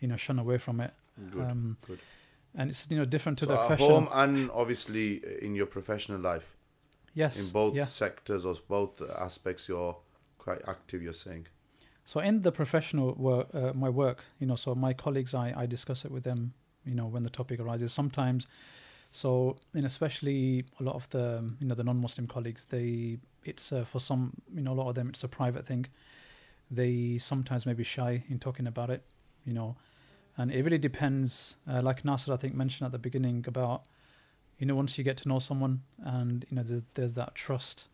you know, shun away from it. Good. Um, good. And it's you know different to so the at question. home and obviously in your professional life. Yes. in both yeah. sectors or both aspects. You're quite active. You're saying. So in the professional work, uh, my work, you know, so my colleagues, I, I discuss it with them, you know, when the topic arises. Sometimes, so and especially a lot of the, you know, the non-Muslim colleagues, they, it's uh, for some, you know, a lot of them, it's a private thing. They sometimes may be shy in talking about it, you know, and it really depends. Uh, like Nasser, I think mentioned at the beginning about, you know, once you get to know someone and you know, there's there's that trust.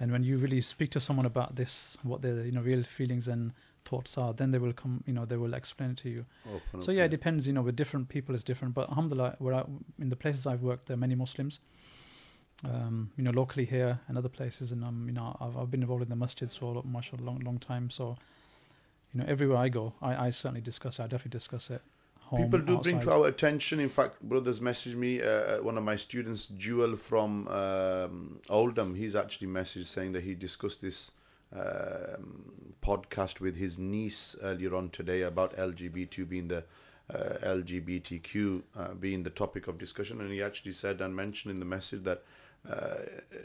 And when you really speak to someone about this what their you know real feelings and thoughts are then they will come you know they will explain it to you. Open so yeah it depends you know with different people it's different. But alhamdulillah where I, in the places i've worked there are many muslims. Um, you know locally here and other places. And um, you know I've, I've been involved in the masjids for a long long time. So you know everywhere i go i, I certainly discuss it i definitely discuss it home, People do bring to our attention. In fact, brothers messaged me. Uh, one of my students, Jewel from um, Oldham, he's actually messaged saying that he discussed this um, podcast with his niece earlier on today about LGBT being the uh, LGBTQ uh, being the topic of discussion, and he actually said and mentioned in the message that uh,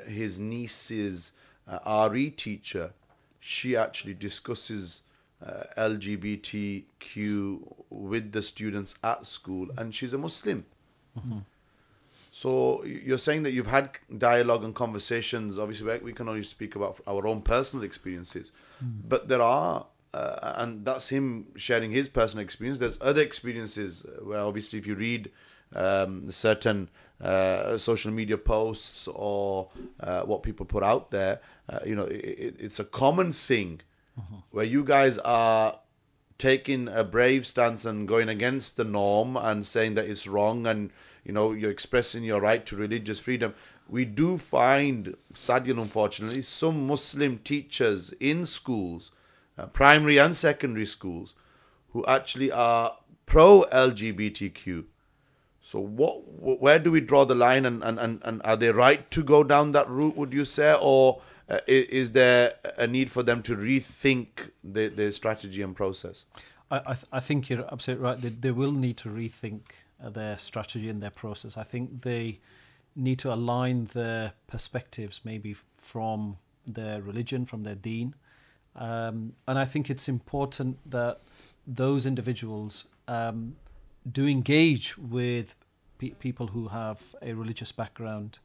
his niece's uh, RE teacher, she actually discusses uh, LGBTQ with the students at school, and she's a Muslim. So you're saying that you've had dialogue and conversations. Obviously, we- can only speak about our own personal experiences, but there are, uh, and that's him sharing his personal experience. There's other experiences where, obviously, if you read um, certain uh, social media posts or uh, what people put out there, uh, you know, it, it's a common thing where you guys are taking a brave stance and going against the norm and saying that it's wrong and you know you're expressing your right to religious freedom. We do find sadly unfortunately some muslim teachers in schools uh, primary and secondary schools who actually are pro lgbtq so what where do we draw the line and, and, and, and are they right to go down that route would you say or uh, is there a need for them to rethink the, their strategy and process I, I, th- I think you're absolutely right. They, they will need to rethink uh, their strategy and their process. I think they need to align their perspectives maybe from their religion, from their deen. Um, and I think it's important that those individuals um, do engage with pe- people who have a religious background.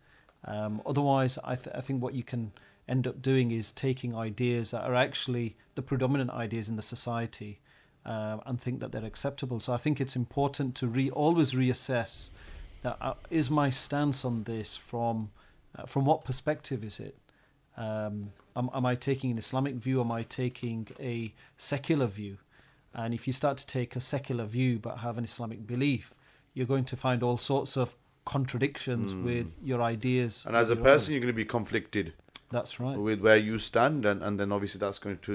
Um, otherwise, I, th- I think what you can end up doing is taking ideas that are actually the predominant ideas in the society um, and think that they're acceptable. So I think it's important to re- always reassess that uh, is my stance on this from uh, from what perspective is it? Um, am, am I taking an Islamic view? Am I taking a secular view? And if you start to take a secular view but have an Islamic belief, you're going to find all sorts of contradictions with your ideas. And as a your own. person, you're going to be conflicted that's right. with where you stand, and, and then obviously that's going to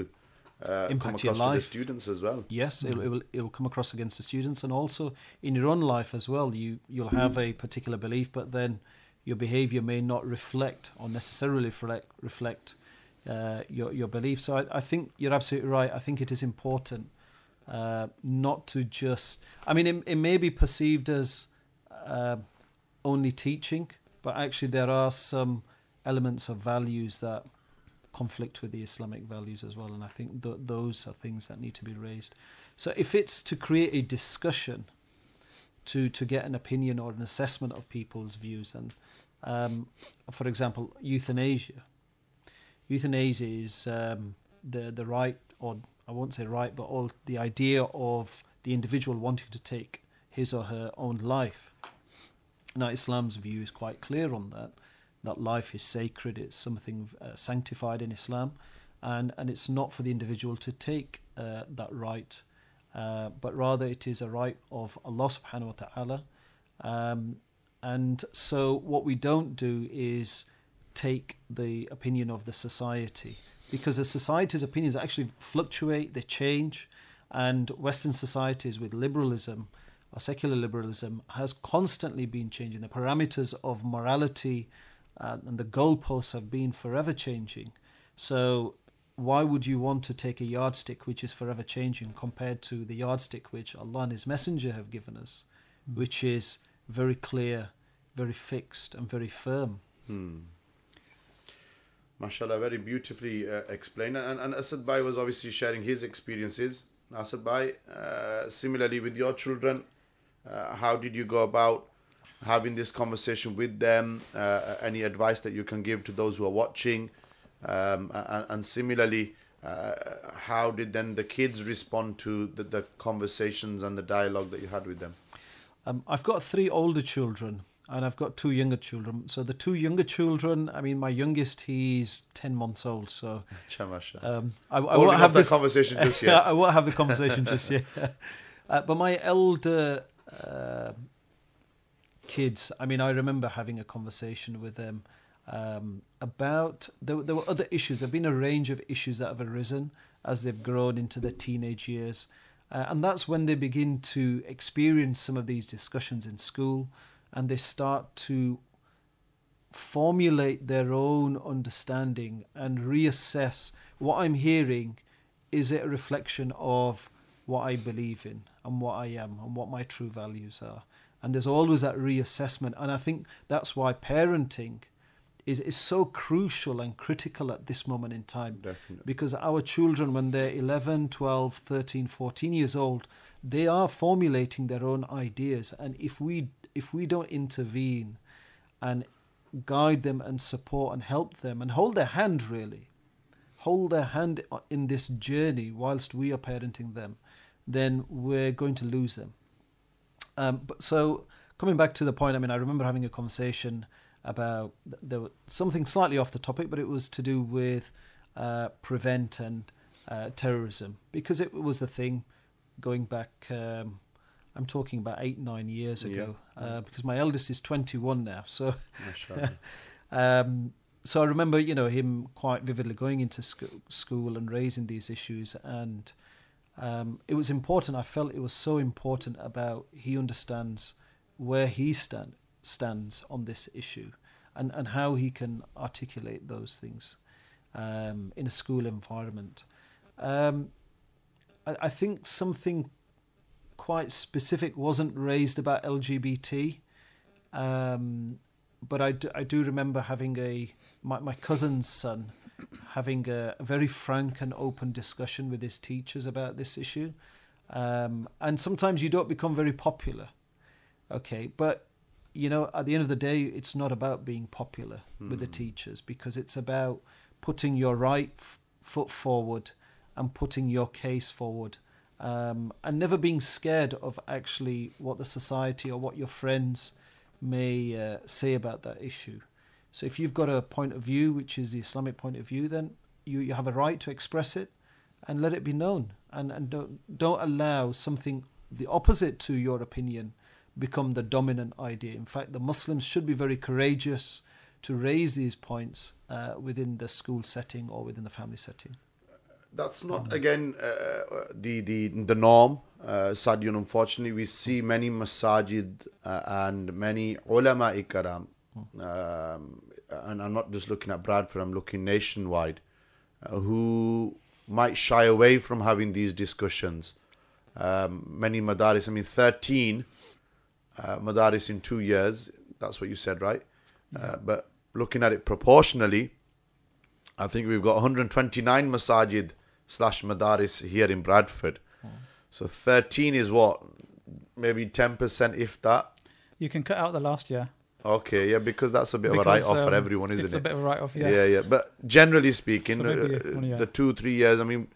uh, come Impact your across to the life. students as well. Yes, it'll, it will it will come across against the students, and also in your own life as well. You you'll have a particular belief, but then your behaviour may not reflect or necessarily reflect reflect uh, your your belief. So I, I think you're absolutely right. I think it is important uh, not to just. I mean, it, it may be perceived as uh, only teaching, but actually there are some elements of values that conflict with the Islamic values as well, and I think th- those are things that need to be raised. So if it's to create a discussion, to to get an opinion or an assessment of people's views, and um, for example, euthanasia. Euthanasia is um, the the right, or I won't say right, but all the idea of the individual wanting to take his or her own life. Now, Islam's view is quite clear on that. That life is sacred; it's something uh, sanctified in Islam, and and it's not for the individual to take uh, that right, uh, but rather it is a right of Allah Subhanahu wa Taala. Um, and so, what we don't do is take the opinion of the society because the society's opinions actually fluctuate, they change, and Western societies with liberalism secular liberalism has constantly been changing. The parameters of morality uh, and the goalposts have been forever changing. So, why would you want to take a yardstick which is forever changing compared to the yardstick which Allah and His Messenger have given us, which is very clear, very fixed, and very firm? Hmm. Mashallah, very beautifully uh, explained. And, and Asad Bhai was obviously sharing his experiences. Asad Bhai, uh, similarly with your children, uh, how did you go about having this conversation with them? Uh, any advice that you can give to those who are watching? Um, and, and similarly, uh, how did then the kids respond to the, the conversations and the dialogue that you had with them? Um, I've got three older children and I've got two younger children. So the two younger children, I mean, my youngest, he's 10 months old. So um, I, I won't have this conversation just yet. I won't have the conversation just yet. Uh, but my elder uh, kids, I mean, I remember having a conversation with them um, about there, there were other issues. There have been a range of issues that have arisen as they've grown into their teenage years. Uh, and that's when they begin to experience some of these discussions in school and they start to formulate their own understanding and reassess what I'm hearing is it a reflection of what I believe in and what I am and what my true values are. And there's always that reassessment. And I think that's why parenting is, is so crucial and critical at this moment in time. Definitely. Because our children, when they're 11, 12, 13, 14 years old, they are formulating their own ideas. And if we if we don't intervene and guide them and support and help them and hold their hand really hold their hand in this journey whilst we are parenting them then we're going to lose them um, but so coming back to the point i mean i remember having a conversation about there was something slightly off the topic but it was to do with uh, prevent and uh, terrorism because it was the thing going back um, I'm talking about eight, nine years ago, yeah. uh, because my eldest is 21 now. So, um, so I remember, you know, him quite vividly going into sc- school and raising these issues, and um, it was important. I felt it was so important about he understands where he stand stands on this issue, and and how he can articulate those things um, in a school environment. Um, I, I think something quite specific wasn't raised about LGBT. Um, but I do, I do remember having a my, my cousin's son having a, very frank and open discussion with his teachers about this issue. Um, and sometimes you don't become very popular. Okay, but you know, at the end of the day, it's not about being popular mm. with the hmm. teachers because it's about putting your right f- foot forward and putting your case forward um, and never being scared of actually what the society or what your friends may uh, say about that issue. So if you've got a point of view, which is the Islamic point of view, then you, you have a right to express it and let it be known. And, and don't, don't allow something the opposite to your opinion become the dominant idea. In fact, the Muslims should be very courageous to raise these points uh, within the school setting or within the family setting that's not again uh, the the the norm. Uh, Sadyun, unfortunately, we see many masajid uh, and many ulama um, and I'm not just looking at Bradford. I'm looking nationwide, uh, who might shy away from having these discussions. Um, many madaris, I mean, 13 uh, madaris in two years. That's what you said, right? Uh, but looking at it proportionally, I think we've got 129 masajid slash madaris here in Bradford. So 13 is what? Maybe 10% if that? You can cut out the last year. Okay, yeah, because that's a bit because, of a write off um, for everyone, isn't it's it? It's a bit of a write off, yeah. Yeah, yeah. But generally speaking, so uh, the two, three years, I mean,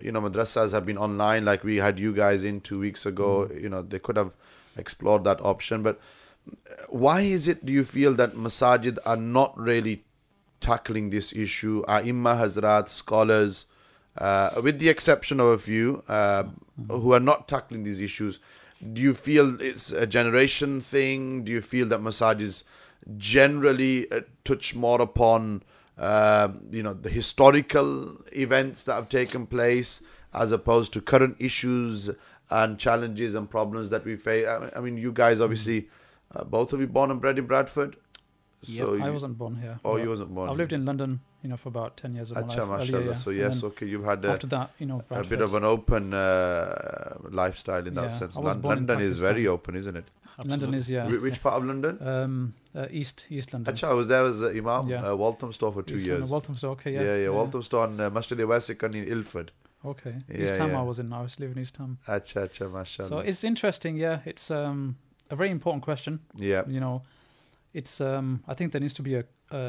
you know, madrasas have been online, like we had you guys in two weeks ago. Mm. You know, they could have explored that option. But uh, why is it, do you feel, that masajid are not really tackling this issue? Imma Hazrat, scholars, uh, with the exception of a few uh, who are not tackling these issues. Do you feel it's a generation thing? Do you feel that masajid generally uh, touch more upon, uh, you know, the historical events that have taken place as opposed to current issues and challenges and problems that we face? I mean, you guys obviously, uh, both of you born and bred in Bradford. So yep, I wasn't born here. Oh, you wasn't born. I've lived in London, you know, for about ten years of my Achha, life. Earlier, yeah. So yes, okay, you've had a, after that, you know, Bradford. a bit of an open uh, lifestyle in that yeah, sense. London is very open, isn't it? absolutely. London is yeah. Wh- Which part of London? Um, uh, East East London. Actually, I was there as uh, Imam, Yeah. uh, Walthamstow for two East years. London, Walthamstow. Okay, yeah. yeah, yeah, Walthamstow and uh, Masjid Wasikan in Ilford. Okay. Yeah, East Ham yeah. I was in. I was living in East Ham. Acha, acha, mashallah. So it's interesting. Yeah, it's um a very important question. yeah, You know, it's um I think there needs to be a a,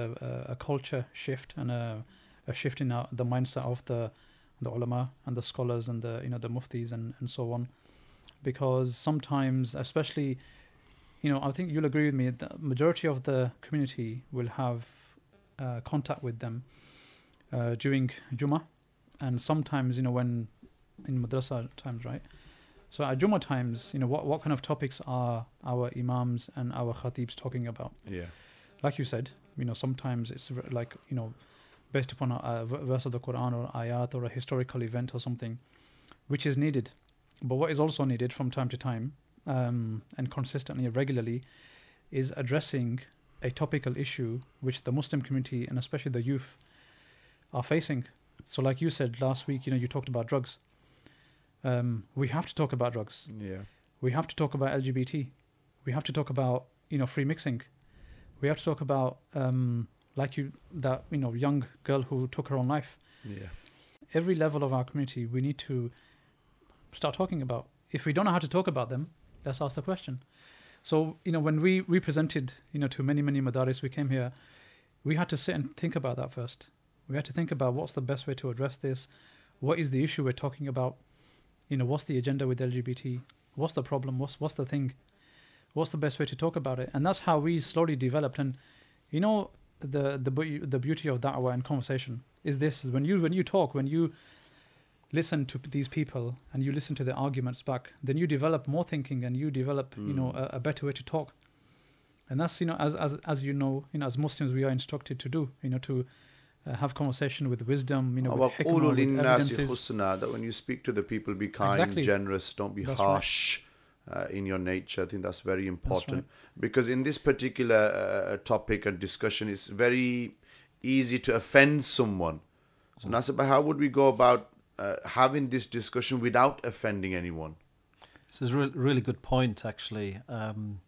a- culture shift and a a shift in uh, the mindset of the the ulama and the scholars and the you know the muftis and and so on, because sometimes, especially, you know, I think you'll agree with me. The majority of the community will have uh, contact with them uh, during Jummah, and sometimes you know when in madrasa times, right? So at Jummah times, you know, what, what kind of topics are our imams and our khatibs talking about? yeah. Like you said, you know, sometimes it's like, you know, based upon a verse of the Quran or ayat or a historical event or something, which is needed. But what is also needed from time to time um, and consistently and regularly is addressing a topical issue which the Muslim community and especially the youth are facing. So, like you said last week, you know, you talked about drugs. Um, we have to talk about drugs. Yeah. We have to talk about LGBT. We have to talk about you know free mixing. We have to talk about um, like you that you know young girl who took her own life. Yeah. Every level of our community, we need to start talking about. If we don't know how to talk about them, let's ask the question. So you know when we we presented you know to many many madaris, we came here. We had to sit and think about that first. We had to think about what's the best way to address this. What is the issue we're talking about? You know, what's the agenda with LGBT? What's the problem? What's what's the thing? What's the best way to talk about it? And that's how we slowly developed. And you know, the the the beauty of da'wah and conversation is this: when you when you talk, when you listen to these people and you listen to their arguments back, then you develop more thinking and you develop you know Mm. a, a better way to talk. And that's you know as as as you know you know as Muslims we are instructed to do you know to uh, have conversation with wisdom, you know, with hikmah, with evidences. that when you speak to the people, be kind, exactly. generous, don't be that's harsh right. uh, in your nature. I think that's very important that's right. because in this particular uh, uh, topic and discussion, it's very easy to offend someone. So, mm. Nasib, how would we go about uh, having this discussion without offending anyone? This is a re- really good point, actually, um,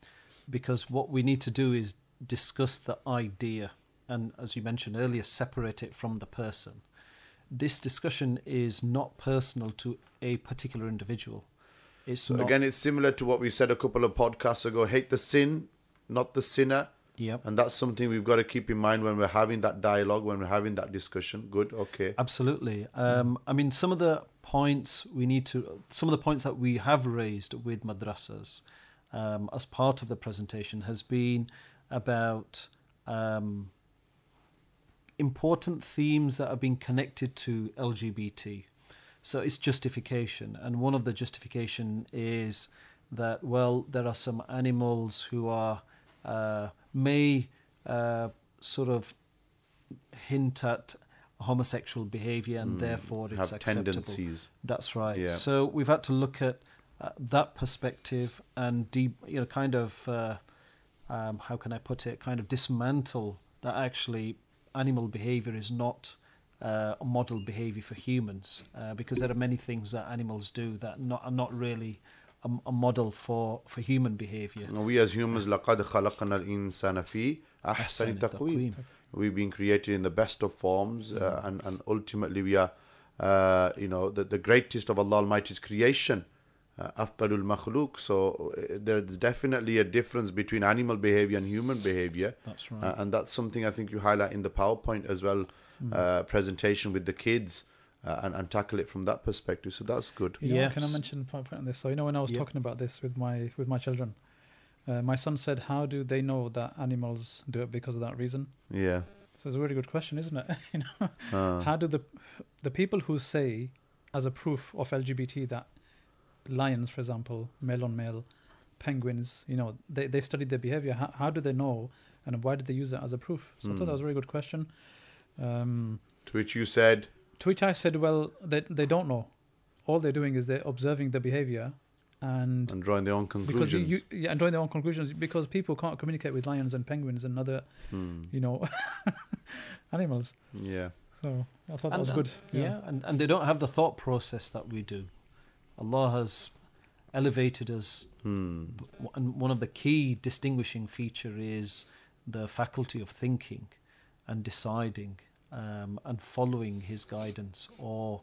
because what we need to do is discuss the idea and, as you mentioned earlier, separate it from the person. This discussion is not personal to a particular individual. It's So not, again, it's similar to what we said a couple of podcasts ago: hate the sin, not the sinner. Yep. And that's something we've got to keep in mind when we're having that dialogue, when we're having that discussion. Good, okay. Absolutely. Um, I mean, some of the points we need to, some of the points that we have raised with madrasas um, as part of the presentation has been about um, important themes that have been connected to LGBT. So it's justification, and one of the justification is that well, there are some animals who are uh, may uh, sort of hint at homosexual behavior and Mm, therefore it's acceptable. tendencies. That's right. Yeah. So we've had to look at uh, that perspective and deep, you know, kind of uh, um, how can I put it? Kind of dismantle that actually animal behavior is not uh, a model behavior for humans uh, because there are many things that animals do that not are not really a, a model for for human behavior. And we as humans, لَقَدْ خَلَقْنَا الْإِنسَانَ فِي أَحْسَنِ أحسن تَقْوِيمٍ التقويم. We've been created in the best of forms, uh, and, and ultimately we are, uh, you know, the, the greatest of Allah Almighty's creation. Uh, afdalul makhluk. So uh, there's definitely a difference between animal behavior and human behavior. That's uh, right. Uh, and that's something I think you highlight in the PowerPoint as well, mm. uh, presentation with the kids. Uh, and, and tackle it from that perspective so that's good yeah can i mention point on this so you know when i was talking about this with my with my children my son said how do they know that animals do it because of that reason yeah so it's a really good question isn't it you know how do the the people who say as a proof of lgbt that lions, for example, male on male, penguins, you know, they they studied their behavior. How how do they know, and why did they use it as a proof? So I thought Hmm. that was a very good question. Um, to which you said, to which I said, well, they they don't know. All they're doing is they're observing the behavior, and and drawing their own because conclusions. you, you yeah, and drawing their own conclusions because people can't communicate with lions and penguins and other Hmm. you know animals. Yeah. So I thought that And- was and- good. Yeah, and, and they don't have the thought process that we do. Allah has elevated us. Hmm. And one of the key distinguishing feature is the faculty of thinking and deciding um, and following his guidance or,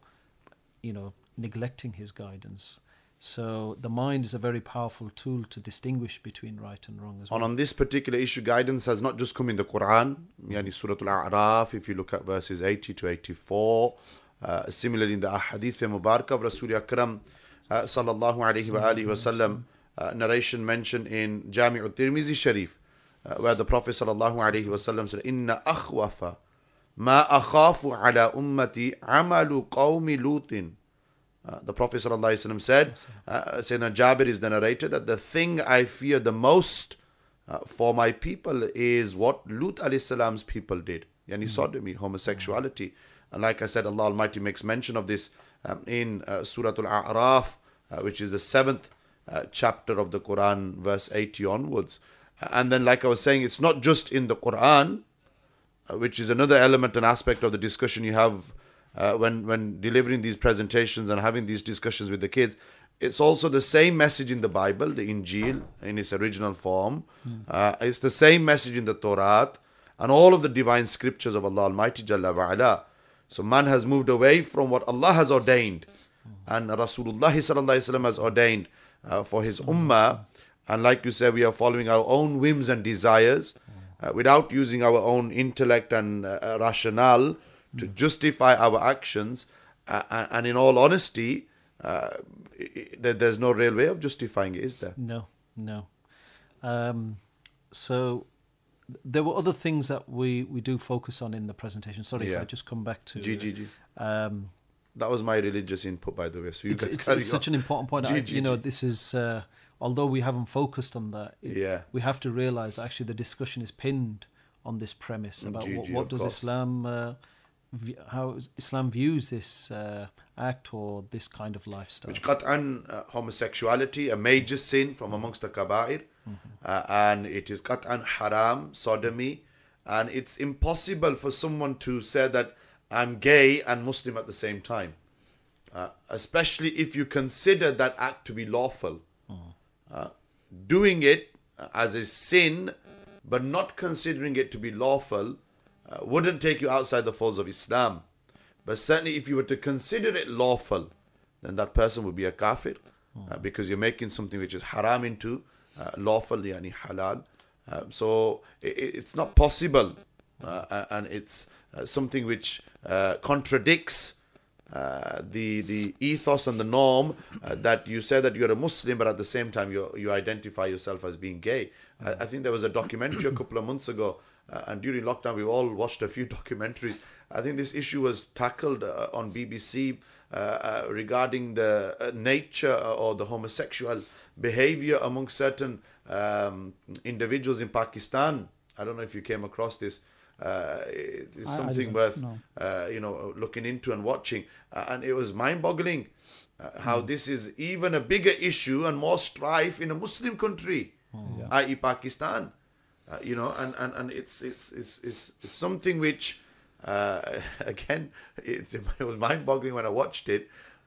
you know, neglecting his guidance. So the mind is a very powerful tool to distinguish between right and wrong as well. And on this particular issue, guidance has not just come in the Quran, yani Surah Al-A'raf, if you look at verses 80 to 84. Uh, similarly, in the Ahadith Mubarakah of Rasul Akram uh, sallallahu alayhi wa alihi wasallam, uh, narration mentioned in Jami' al-Tirmizi Sharif, uh, where the Prophet sallallahu alayhi wasallam said, Inna akhwafa ma akhafu ala ummati amalu qawmi lutin. Uh, the Prophet ﷺ said, uh, Sayyidina Jabir is the narrator, that the thing I fear the most uh, for my people is what Lut alayhi salam's people did. Yani sodomy, homosexuality. And like I said, Allah Almighty makes mention of this um, in uh, Surah Al-A'raf, uh, which is the seventh uh, chapter of the Quran, verse 80 onwards. And then, like I was saying, it's not just in the Quran, uh, which is another element and aspect of the discussion you have uh, when when delivering these presentations and having these discussions with the kids. It's also the same message in the Bible, the Injil, in its original form. Uh, it's the same message in the Torah and all of the divine scriptures of Allah Almighty Jalla wa'ala. So man has moved away from what Allah has ordained and Rasulullah sallallahu has ordained uh, for his ummah. And like you said, we are following our own whims and desires uh, without using our own intellect and uh, rationale to justify our actions. Uh, and- in all honesty, uh, i- i- there's no real way of justifying it, is there? No, no. Um, so there were other things that we, we do focus on in the presentation. Sorry if I just come back to G, G, G. Um, That was my religious input, by the way. So you it's, it's, it's such an important point. G, I, G, you know, G. this is uh, although we haven't focused on that. it- Yeah. we have to realize actually the discussion is pinned on this premise about G, what, G, what of does course. Islam, uh, v- how is- Islam views this uh, act or this kind of lifestyle. which qat'an uh, homosexuality a major sin from amongst the kaba'ir uh, and it is qat'an haram sodomy. And it's impossible for someone to say that i'm gay and muslim at the same time. Uh, especially if you consider that act to be lawful. Uh, doing it as a sin but not considering it to be lawful uh, wouldn't take you outside the folds of islam. But certainly, if you were to consider it lawful, then that person would be a kafir uh, because you're making something which is haram into uh, lawful, yani halal. Uh, so i i- it's not possible, uh, and it's uh, something which uh, contradicts uh, the the ethos and the norm uh, that you say that you're a Muslim, but at the same time you you identify yourself as being gay. I, I think there was a documentary a couple of months ago, uh, and during lockdown we all watched a few documentaries. I think this issue was tackled uh, on BBC uh, uh, regarding the uh, nature or the homosexual behavior among certain um, individuals in Pakistan. I don't know if you came across this. Uh, it- it's I- I something didn't, worth no. uh, you know looking into and watching uh, and it was mind-boggling uh, how this is even a bigger issue and more strife in a muslim country i.e pakistan uh, you know and, and and it's it's it's it's, it's something which uh, again it, it was mind-boggling when i watched it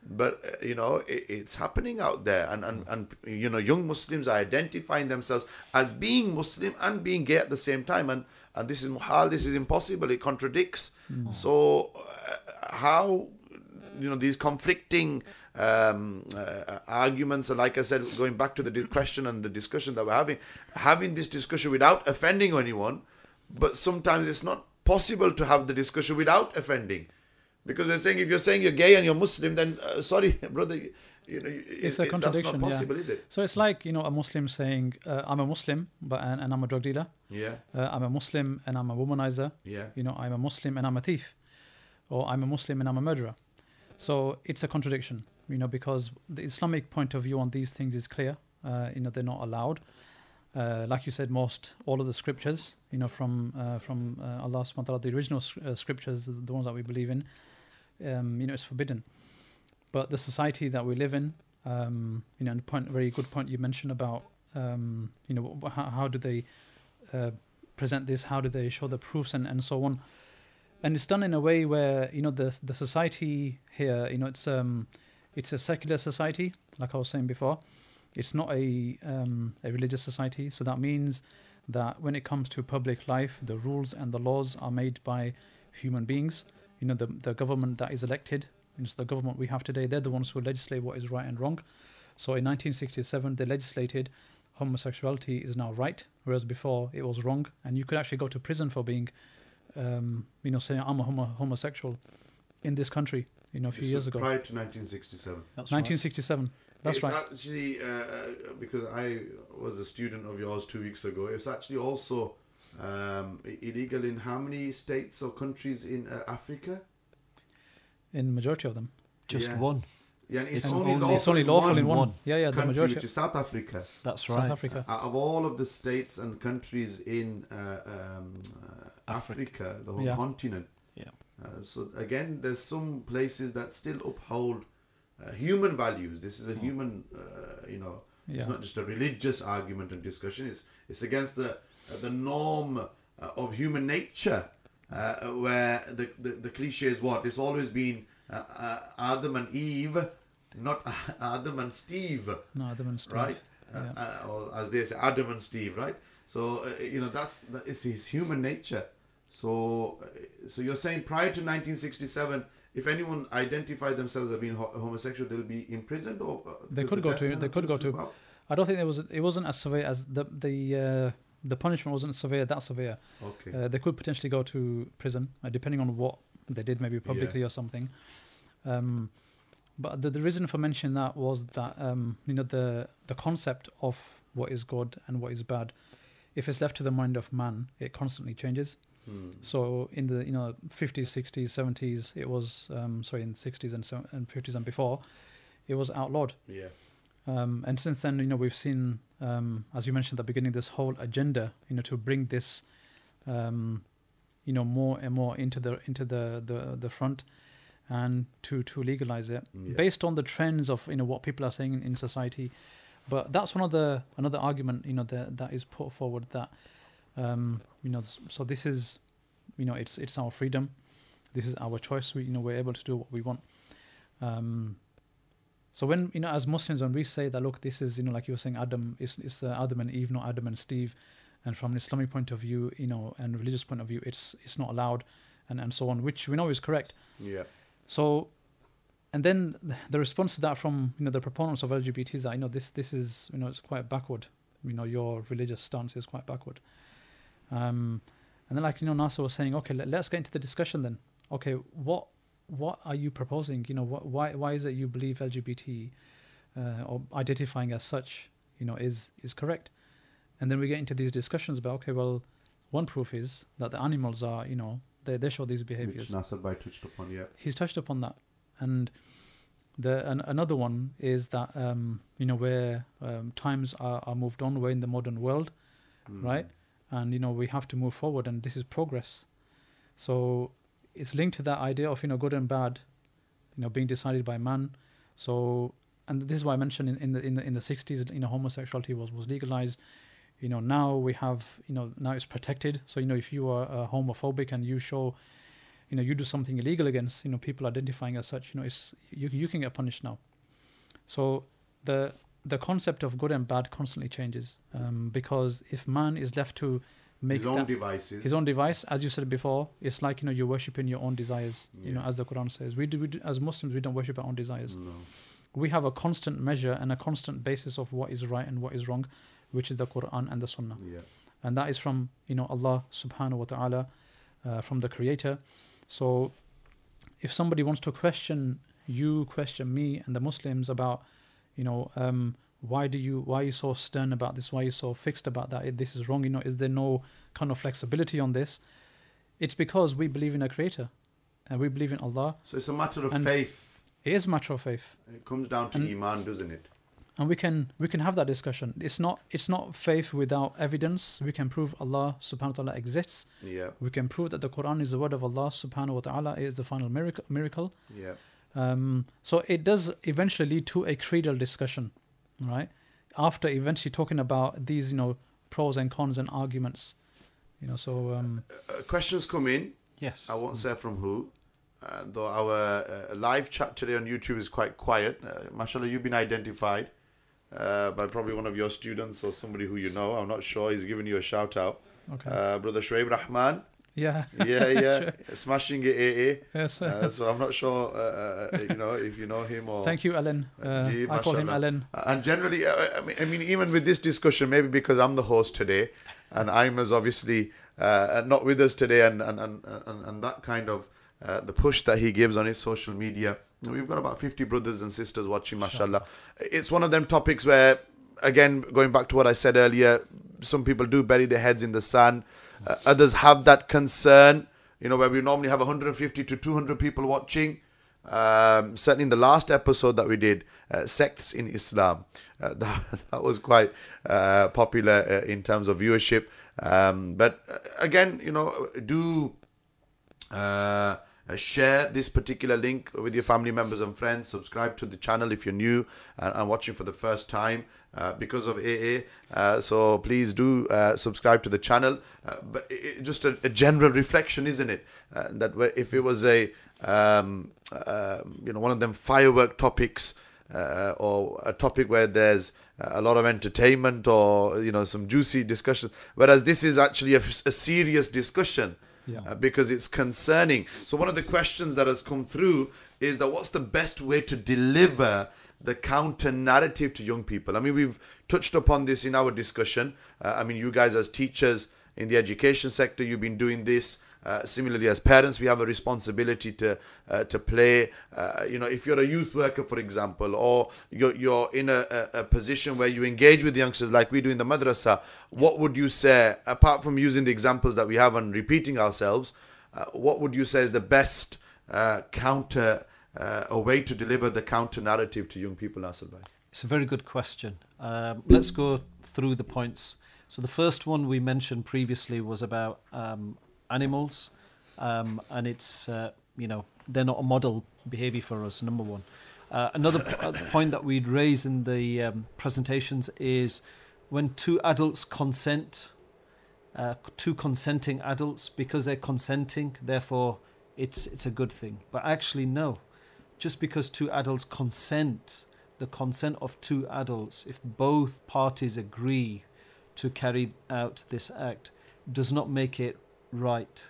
but uh, you know it, it's happening out there. And, and and you know young muslims are identifying themselves as being muslim and being gay at the same time. And and this is muhal this is impossible. It contradicts. So uh, how you know these conflicting um, uh, arguments and like i said going back to the question and the discussion that we're having having this discussion without offending anyone. But sometimes it's not possible to have the discussion without offending because they're saying if you're saying you're gay and you're muslim then uh, sorry brother you, you know It's it- a contradiction. that's not possible yeah. is it So it's like you know a Muslim saying, uh, "I'm a Muslim, but and, and I'm a drug dealer. yeah Uh, I'm a Muslim and I'm a womanizer. yeah You know, I'm a Muslim and I'm a thief, or I'm a Muslim and I'm a murderer." So it's a contradiction, you know, because the Islamic point of view on these things is clear. Uh, you know, they're not allowed. Uh, like you said, most all of the scriptures, you know, from uh, from uh, Allah subhanahu wa ta'ala, the original uh, scriptures, the ones that we believe in, um, you know, it's forbidden. But the society that we live in, um, you know, and point very good point you mentioned about, um, you know, how, how do they uh, present this? How do they show the proofs and, and so on? And it's done in a way where you know the the society here, you know, it's um, it's a secular society, like I was saying before, it's not a um, a religious society. So that means that when it comes to public life, the rules and the laws are made by human beings. You know, the the government that is elected, you know, so the government we have today, they're the ones who legislate what is right and wrong. So in 1967, they legislated homosexuality is now right, whereas before it was wrong, and you could actually go to prison for being, um, you know, saying I'm a homo- homosexual in this country. You know, a few This years was ago, prior to 1967. That's right. 1967. That's it's right. actually uh, uh, because I was a student of yours two weeks ago. It's actually also um, illegal in how many states or countries in uh, Africa? In majority of them, Just Yeah. one. Yeah, and it's, It's only only- lawful, it's only lawful in one. one Yeah, yeah, the majority. which is South Africa. That's right. South. Africa. Out of all of the states and countries in uh, um, uh, Africa. Africa, the whole Yeah. continent. Yeah. Uh, so again, there's some places that still uphold uh, human values. This is a Mm. human, uh, you know, Yeah. it's not just a religious argument and discussion. It's it's against the uh, the norm uh, of human nature, uh, where the, the the cliche is what it's always been uh, uh, Adam and Eve, not Adam and Steve No, Adam and Steve. right? Yeah. Or as they say, Adam and Steve, right? So uh, you know that's that is his human nature. So uh, so you're saying prior to 1967, if anyone identified themselves as being ho- homosexual, they'll be imprisoned or uh, They could go to- they could go to-? I don't think there was. It wasn't as severe as the the uh, the punishment wasn't severe that severe. Okay. Uh, they could potentially go to prison, uh, depending on what they did, maybe publicly or something. Um, but the, the reason for mentioning that was that um, you know the the concept of what is good and what is bad, if it's left to the mind of man, it constantly changes. Hmm. So in the you know 50s, 60s, 70s, it was um, sorry in 60s and and 50s and before, it was outlawed. Yeah. Um, and since then, you know, we've seen, um, as you mentioned at the beginning, this whole agenda, you know, to bring this, um, you know, more and more into the into the the, the front, and to to legalize it Yeah. based on the trends of you know what people are saying in society. But that's one of the another argument, you know, that that is put forward that, um, you know, so this is, you know, it's it's our freedom, this is our choice. We you know we're able to do what we want. Um, so when you know, as Muslims, when we say that, look, this is you know, like you were saying, Adam is is uh, Adam and Eve, not Adam and Steve, and from an Islamic point of view, you know, and religious point of view, it's it's not allowed, and and so on, which we know is correct. Yeah. So, and then the response to that from you know the proponents of LGBT is that you know this this is you know it's quite backward. You know your religious stance is quite backward. Um, and then like you know Nasser was saying, okay, let, let's get into the discussion then. Okay, what what are you proposing? You know, what why why is it you believe LGBT uh, or identifying as such, you know, is is correct? And then we get into these discussions about okay, well, one proof is that the animals are you know they they show these behaviors Which Nasser touched upon. Yeah. he's touched upon that and the an, another one is that um you know where um, times are, are moved on we're in the modern world Mm. right and you know we have to move forward and this is progress so it's linked to that idea of you know good and bad you know being decided by man. So and this is why i mentioned in, in the in the in the 60s you know homosexuality was was legalized. You know now we have you know now it's protected. So you know if you are uh, homophobic and you show you know you do something illegal against you know people identifying as such you know it's you, you can get punished now. So the the concept of good and bad constantly changes um, because if man is left to make His own that devices. his own device as you said before it's like you know you're worshiping your own desires you know as the quran says we do, we do as muslims we don't worship our own desires No. we have a constant measure and a constant basis of what is right and what is wrong which is the quran and the sunnah Yeah. and that is from you know Allah subhanahu wa ta'ala uh, from the creator so if somebody wants to question you question me and the Muslims about you know um, why do you why are you so stern about this? Why are you so fixed about that? This is wrong you know is there no kind of flexibility on this? It's because we believe in a creator and we believe in Allah. So it's a matter of And- faith. it is a matter of faith. It comes down to And- iman, doesn't it? and we can we can have that discussion. It's not it's not faith without evidence. We can prove Allah subhanahu wa ta'ala exists. Yeah. we can prove that the Quran is the word of Allah subhanahu wa ta'ala. Is the final miracle miracle. Yeah. um, so it does eventually lead to a creedal discussion right after eventually talking about these you know pros and cons and arguments you know so um, Uh, questions come in. Yes. I won't say from who. Uh, though our uh, live chat today on YouTube is quite quiet. Uh, mashallah, you've been identified. uh, by probably one of your students or somebody who you know. I'm not sure. He's giving you a shout out. Okay. Uh, Brother Shoaib Rahman. Yeah. Yeah, yeah. Smashing it AA. Yes. Uh, so I'm not sure, uh, uh, you know, if you know him or. Thank you, Alan. Uh, Gee, I call him. Alan. And generally, uh, I mean, I mean, even with this discussion, maybe because I'm the host today, and Ayman's obviously uh, not with us today, and and, and, and, and that kind of uh, the push that he gives on his social media, we've got about 50 brothers and sisters watching, mashallah. It's one of them topics where, again, going back to what I said earlier, some people do bury their heads in the sand, uh, others have that concern, you know, where we normally have 150 to 200 people watching um, certainly in the last episode that we did, uh, sects in Islam, uh, that, that was quite uh, popular uh, in terms of viewership. Um, but uh, again, you know, do uh, share this particular link with your family members and friends. Subscribe to the channel if you're new and, and watching for the first time. Uh, because of AA, uh, so please do uh, subscribe to the channel. Uh, but it, just a, a general reflection, isn't it? Uh, that if it was a um, uh, you know one of them firework topics uh, or a topic where there's a lot of entertainment or you know some juicy discussion, whereas this is actually a, a serious discussion Yeah. uh, because it's concerning. So one of the questions that has come through is that what's the best way to deliver the counter narrative to young people? I mean, we've touched upon this in our discussion. Uh, I mean, you guys as teachers in the education sector, you've been doing this. Uh, similarly, as parents, we have a responsibility to uh, to play. Uh, you know, if you're a youth worker, for example, or you're, you're in a, a, position where you engage with youngsters like we do in the madrasa, what would you say, apart from using the examples that we have and repeating ourselves, uh, what would you say is the best uh, counter, uh, a way to deliver the counter narrative to young people, bhai? It's a very good question. Um, let's go through the points. So the first one we mentioned previously was about um, animals, um, and it's uh, you know they're not a model behaviour for us. Number one. Uh, another uh, point that we'd raise in the um, presentations is when two adults consent, uh, two consenting adults, because they're consenting, therefore it's it's a good thing. But actually, no. Just because two adults consent, the consent of two adults, if both parties agree to carry out this act, does not make it right.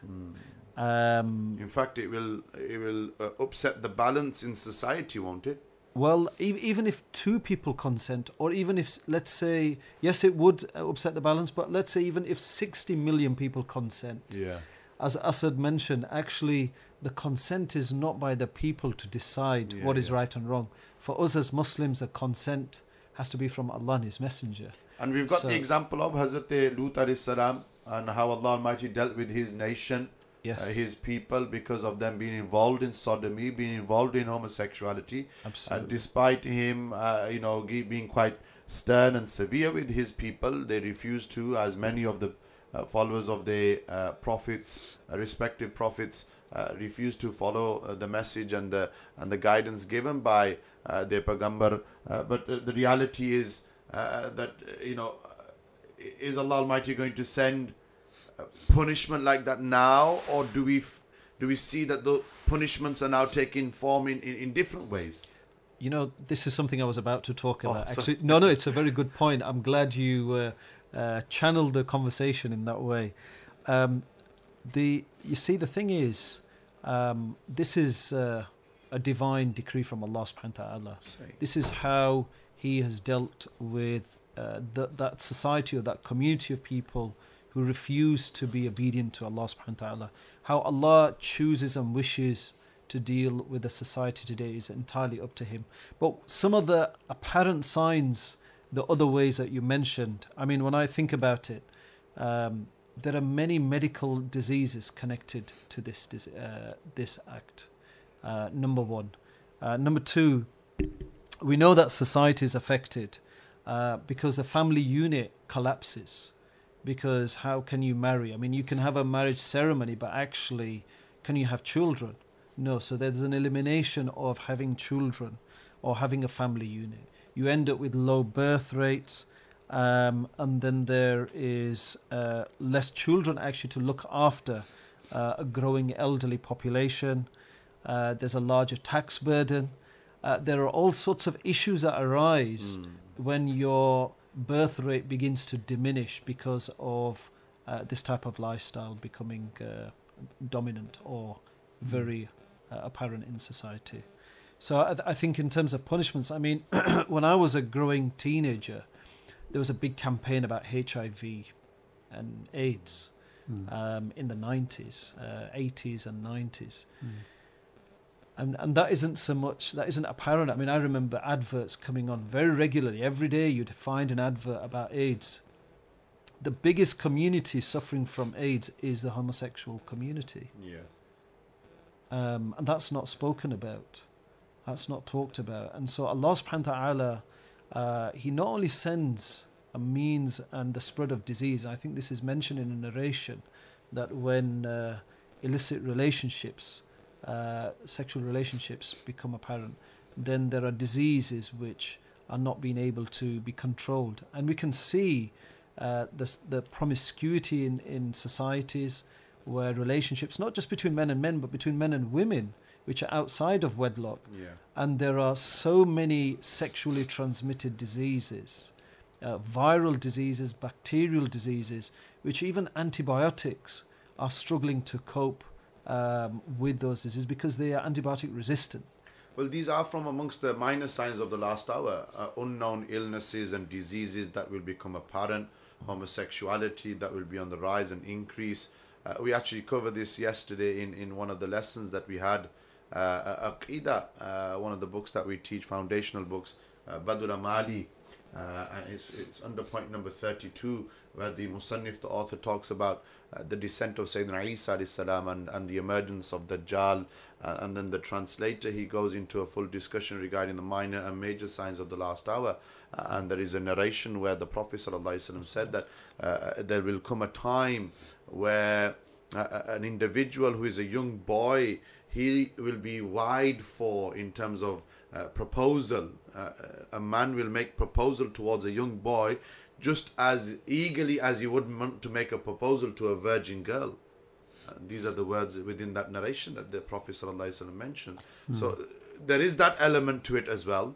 Um, In fact, it will it will uh, upset the balance in society, won't it? Well, e- even if two people consent, or even if, let's say, yes, it would uh, upset the balance, but let's say even if 60 million people consent, Yeah. as Asad mentioned, actually the consent is not by the people to decide Yeah, what is yeah. right and wrong. For us as Muslims, the consent has to be from Allah and His Messenger. And we've got So- the example of Hazrat Lut salam and how Allah Almighty dealt with his nation, Yes, uh, his people, because of them being involved in sodomy, being involved in homosexuality. Absolutely. And despite him, uh, you know, being quite stern and severe with his people, they refused to, as many of the uh, followers of the uh, prophets, uh, respective prophets, uh, refused to follow uh, the message and the and the guidance given by uh, their pagambar. Uh, but uh, the reality is uh, that uh, you know, uh, is Allah Almighty going to send uh, punishment like that now, or do we? F- do we see that the punishments are now taking form in, in, in different ways? You know, this is something I was about to talk Oh, about. sorry. Actually, no, no, it's a very good point. I'm glad you uh, uh, channeled the conversation in that way. Um, the you see, the thing is, um, this is uh, a divine decree from Allah Subhanahu wa Taala. This is how He has dealt with uh, th- that society or that community of people who refuse to be obedient to Allah Subhanahu wa Taala. How Allah chooses and wishes to deal with the society today is entirely up to Him. But some of the apparent signs, the other ways that you mentioned, I mean, when I think about it, um, there are many medical diseases connected to this dis- uh, this act. Uh, number one, uh, number two, we know that society is affected uh, because the family unit collapses. Because how can you marry? I mean, you can have a marriage ceremony, but actually, can you have children? No. So there's an elimination of having children or having a family unit. You end up with low birth rates, um, and then there is uh, less children actually to look after uh, a growing elderly population. Uh, there's a larger tax burden. Uh, there are all sorts of issues that arise when your birth rate begins to diminish because of uh, this type of lifestyle becoming uh, dominant or very uh, apparent in society. So I, I think in terms of punishments, I mean, when I was a growing teenager, there was a big campaign about HIV and AIDS Mm. um, in the 90s, uh, 80s and 90s. Mm. And, and that isn't so much, that isn't apparent. I mean, I remember adverts coming on very regularly. Every day you'd find an advert about AIDS. The biggest community suffering from AIDS is the homosexual community. Yeah. Um, and that's not spoken about. That's not talked about. And so Allah subhanahu wa ta'ala, uh, He not only sends a means and the spread of disease, I think this is mentioned in a narration that when uh, illicit relationships, uh, sexual relationships become apparent, then there are diseases which are not being able to be controlled. And we can see uh, the, the promiscuity in, in societies where relationships, not just between men and men, but between men and women, which are outside of wedlock, Yeah. and there are so many sexually transmitted diseases, uh, viral diseases, bacterial diseases, which even antibiotics are struggling to cope um, with those diseases because they are antibiotic resistant. Well, these are from amongst the minor signs of the last hour. Uh, unknown illnesses and diseases that will become apparent, homosexuality that will be on the rise and increase. Uh, we actually covered this yesterday in, in one of the lessons that we had. Uh, Aqidah, uh, one of the books that we teach, foundational books, uh, Badul Amali, uh, it's, it's under point number 32, where the Musannif, the author, talks about uh, the descent of Sayyidina Isa salam and, and the emergence of Dajjal. Uh, and then the translator, he goes into a full discussion regarding the minor and major signs of the last hour. Uh, and there is a narration where the Prophet said that uh, there will come a time where uh, an individual who is a young boy, he will be wide for in terms of uh, proposal. Uh, a man will make proposal towards a young boy just as eagerly as he would want to make a proposal to a virgin girl. Uh, these are the words within that narration that the Prophet ﷺ mentioned. So uh, there is that element to it as well.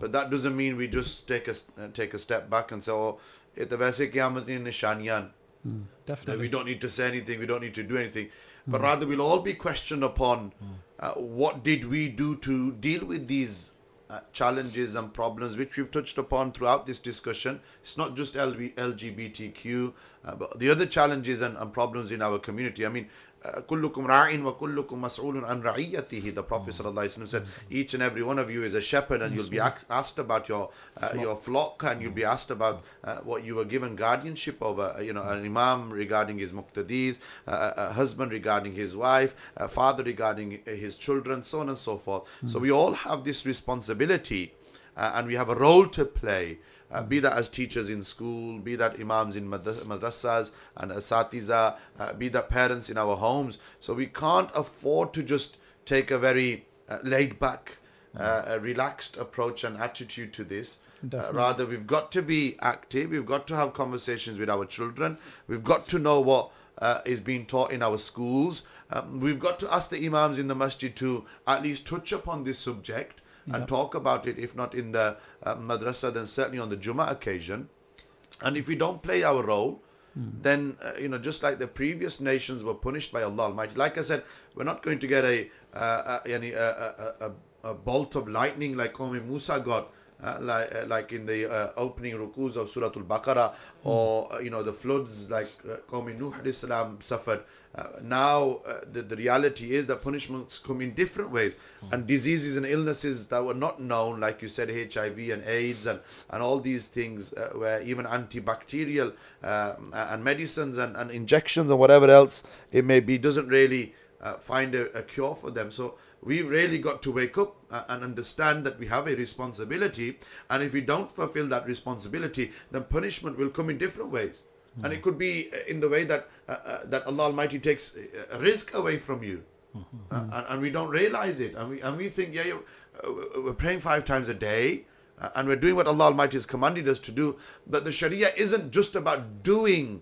But that doesn't mean we just take a, uh, take a step back and say, oh, ये तो वैसे क़यामत की निशानियाँ Mm. that we don't need to say anything, we don't need to do anything. But rather, we'll all be questioned upon uh, what did we do to deal with these uh, challenges and problems, which we've touched upon throughout this discussion. It's not just LB, LGBTQ, uh, but the other challenges and, and, problems in our community, I mean, كُلُّكُمْ راعٍ وَكُلُّكُمْ kullukum عَنْ رَعِيَتِهِ. The Prophet mm-hmm. said, mm. each and every one of you is a shepherd and you'll be asked about your uh, your flock and you'll be mm. asked about uh, what you were given guardianship over. Uh, you know, an imam regarding his muqtadis, uh, uh, a husband regarding his wife, a father regarding his children, so on and so forth. So mm. we all have this responsibility and we have a role to play uh, be that as teachers in school, be that imams in madrasas and asatiza, uh, be that parents in our homes. So we can't afford to just take a very uh, laid back, uh, a relaxed approach and attitude to this. Uh, rather, we've got to be active, we've got to have conversations with our children, we've got to know what uh, is being taught in our schools. Um, we've got to ask the imams in the masjid to at least touch upon this subject and talk about it, if not in the uh, madrasa, then certainly on the Jummah occasion. And if we don't play our role, then uh, you know, just like the previous nations were punished by Allah Almighty. Like I said, we're not going to get a uh, a, a, a, a, a bolt of lightning like Qawmi Musa got. Uh, like, uh, like in the uh, opening rukus of Surah Al-Baqarah or uh, you know the floods like uh, Qawmi Nuh salam suffered uh, now uh, the, the reality is that punishments come in different ways. And diseases and illnesses that were not known like you said HIV and AIDS and, and all these things uh, where even antibacterial uh, and medicines and, and injections and whatever else it may be doesn't really uh, find a, a cure for them. So we've really got to wake up uh, and understand that we have a responsibility. And if we don't fulfill that responsibility then punishment will come in different ways mm. and it could be uh, in the way that uh, uh, that Allah Almighty takes uh, uh, rizq away from you, mm-hmm. uh, and, and, we don't realize it, and we and we think yeah, yeah we're praying five times a day, and we're doing what Allah Almighty has commanded us to do. But the Sharia isn't just about doing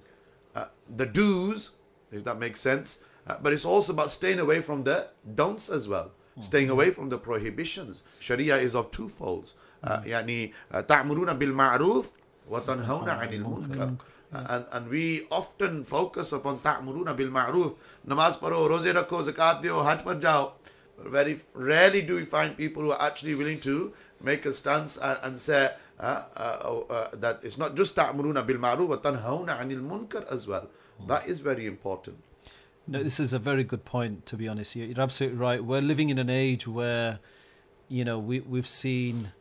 the do's, if that makes sense, but it's also about staying away from the don'ts as well, mm-hmm. staying away from the prohibitions. Sharia is of two folds. يعني تعمرون بالمعروف وتنهون عن المنكر and, and we often focus upon ta'muruna bil ma'ruf namaz paro roze rakho zakat deo hajj par jao very rarely do we find people who are actually willing to make a stance and, and say uh, uh, uh, that it's not just ta'muruna bil ma'ruf tanhauna tanhauna 'anil munkar as well that is very important No, this is a very good point. To be honest, you're, you're absolutely right. We're living in an age where, you know, we we've seen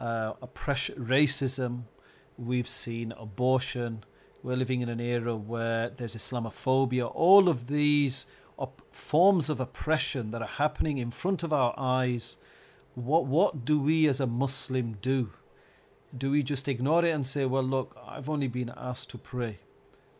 uh, oppression, racism, we've seen abortion. We're living in an era where there's Islamophobia. All of these forms of oppression that are happening in front of our eyes. What what do we as a Muslim do? Do we just ignore it and say, "Well, look, I've only been asked to pray"?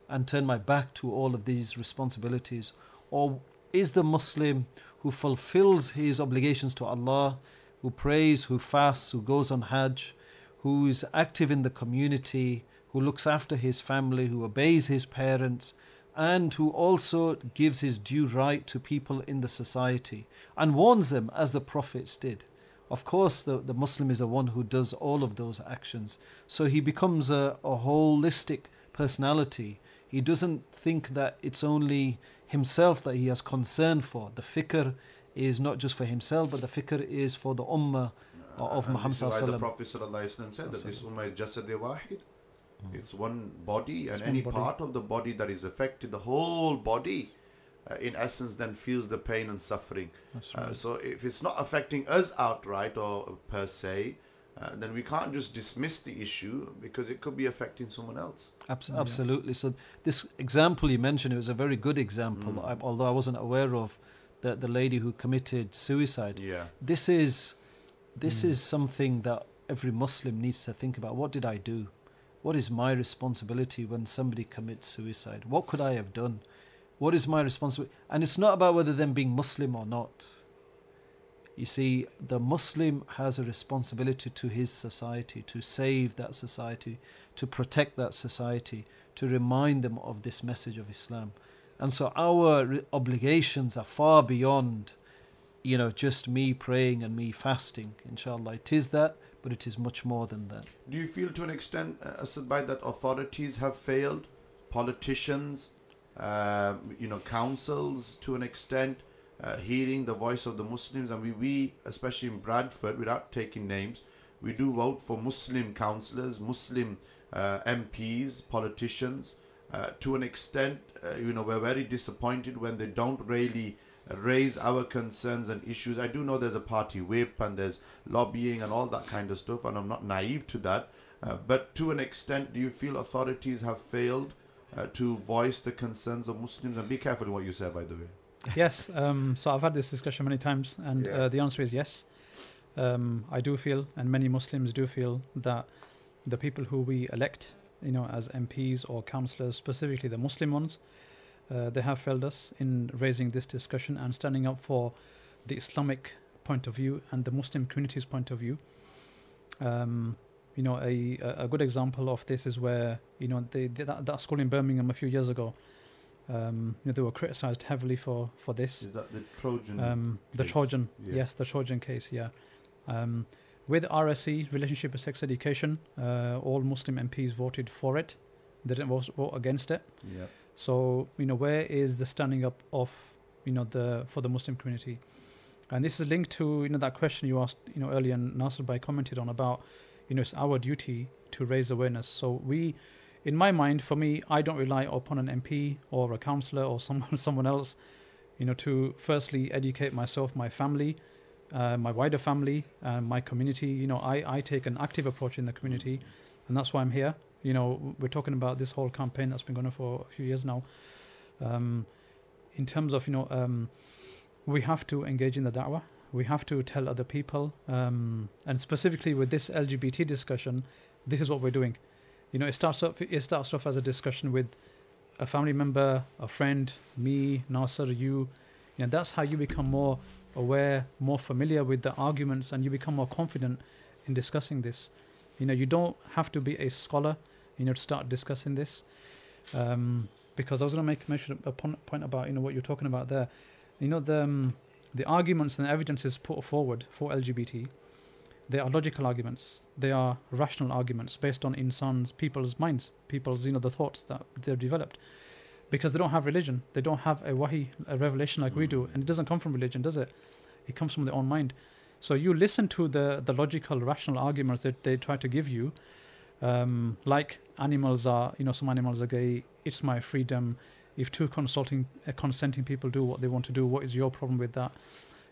and turn my back to all of these responsibilities? Or is the Muslim who fulfills his obligations to Allah, who prays, who fasts, who goes on Hajj, who is active in the community, who looks after his family, who obeys his parents, and who also gives his due right to people in the society and warns them as the prophets did? Of course, the, the Muslim is the one who does all of those actions. So he becomes a, a holistic personality he doesn't think that it's only himself that he has concern for. The fikr is not just for himself, but the fikr is for the ummah of And Muhammad this is why the Prophet sallallahu alaihi wasallam said that this ummah is jasad wahid. It's one body, and It's one any body. part of the body that is affected, the whole body, uh, in essence, then feels the pain and suffering. That's Uh, so if it's not affecting us outright or per se, uh, then we can't just dismiss the issue because it could be affecting someone else. Abs- Yeah. Absolutely. So this example you mentioned, it was a very good example. Mm. I, although I wasn't aware of the the lady who committed suicide. Yeah. This is this Mm. is something that every Muslim needs to think about. What did I do? What is my responsibility when somebody commits suicide? What could I have done? What is my responsibility? And it's not about whether them being Muslim or not. You see, the Muslim has a responsibility to his society, to save that society, to protect that society, to remind them of this message of Islam. And so our obligations are far beyond, you know, just me praying and me fasting. Inshallah, it is that, but it is much more than that. Do you feel to an extent, uh, Asad that authorities have failed? Politicians, uh, you know, councils to an extent, uh, hearing the voice of the Muslims. And we, we, especially in Bradford, without taking names, we do vote for Muslim councillors, Muslim uh, MPs, politicians. Uh, to an extent, uh, you know, we're very disappointed when they don't really raise our concerns and issues. I do know there's a party whip and there's lobbying and all that kind of stuff, and I'm not naive to that. Uh, but to an extent, do you feel authorities have failed uh, to voice the concerns of Muslims? And be careful in what you say, by the way. yes. Um, so I've had this discussion many times, and Yeah. uh, the answer is yes. Um, I do feel, and many Muslims do feel, that the people who we elect, you know, as MPs or councillors, specifically the Muslim ones, uh, they have failed us in raising this discussion and standing up for the Islamic point of view and the Muslim community's point of view. Um, you know, a, a good example of this is where you know they, they that, that school in Birmingham a few years ago. Um, you know, they were criticised heavily for for this. Is that the Trojan? Um, the? Trojan, Yeah. yes, the Trojan case, yeah. Um, with RSE, relationship with sex education, uh, all Muslim MPs voted for it. They didn't vote, vote against it. yeah. So you know, where is the standing up of you know the for the Muslim community? And this is linked to you know that question you asked you know earlier, and Nasser by commented on about you know it's our duty to raise awareness. So we, in my mind, for me, I don't rely upon an MP or a councillor or someone someone else, you know, to firstly educate myself, my family, uh, my wider family, uh, my community. You know, I I take an active approach in the community, and that's why I'm here. You know, we're talking about this whole campaign that's been going on for a few years now. Um, in terms of you know, um, we have to engage in the da'wah. We have to tell other people, um, and specifically with this LGBT discussion, this is what we're doing. You know, it starts off. It starts off as a discussion with a family member, a friend, me, Nasser, you. You know, that's how you become more aware, more familiar with the arguments, and you become more confident in discussing this. You know, you don't have to be a scholar, you know, to start discussing this. Um, because I was going to make mention a point about you know what you're talking about there. You know the um, the arguments and the evidences put forward for LGBT. they are logical arguments. They are rational arguments based on insans, people's minds, people's you know the thoughts that they've developed, because they don't have religion. They don't have a wahi, a revelation like we do, Mm. and it doesn't come from religion, does it? It comes from their own mind. So you listen to the the logical, rational arguments that they try to give you, um, like animals are. You know, some animals are gay. It's my freedom. If two consulting, uh, consenting people do what they want to do, what is your problem with that?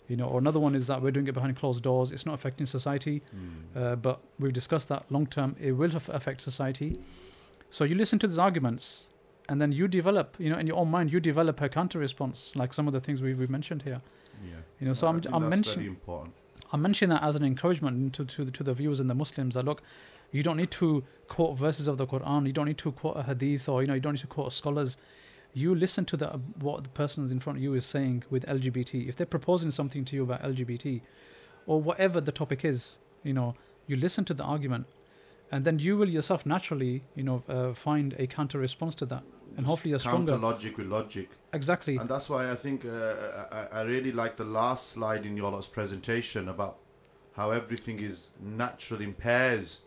You know, or another one is that we're doing it behind closed doors. It's not affecting society. Mm. Uh, but we've discussed that long term it will aff- affect society. So you listen to these arguments, and then you develop, you know, in your own mind, you develop a counter response, like some of the things we we mentioned here. Yeah. You know, so I'm I'm mentioning important. I'm mentioning that as an encouragement to to to the viewers and the Muslims that look, you don't need to quote verses of the Quran, you don't need to quote a hadith, or you know, you don't need to quote scholars. You listen to the what the person in front of you is saying with LGBT. If they're proposing something to you about LGBT, or whatever the topic is, you know, you listen to the argument, and then you will yourself naturally, you know, uh, find a counter response to that, and hopefully a Counter stronger. logic with logic. Exactly. And that's why I think uh, I, I really like the last slide in your presentation about how everything is natural in pairs.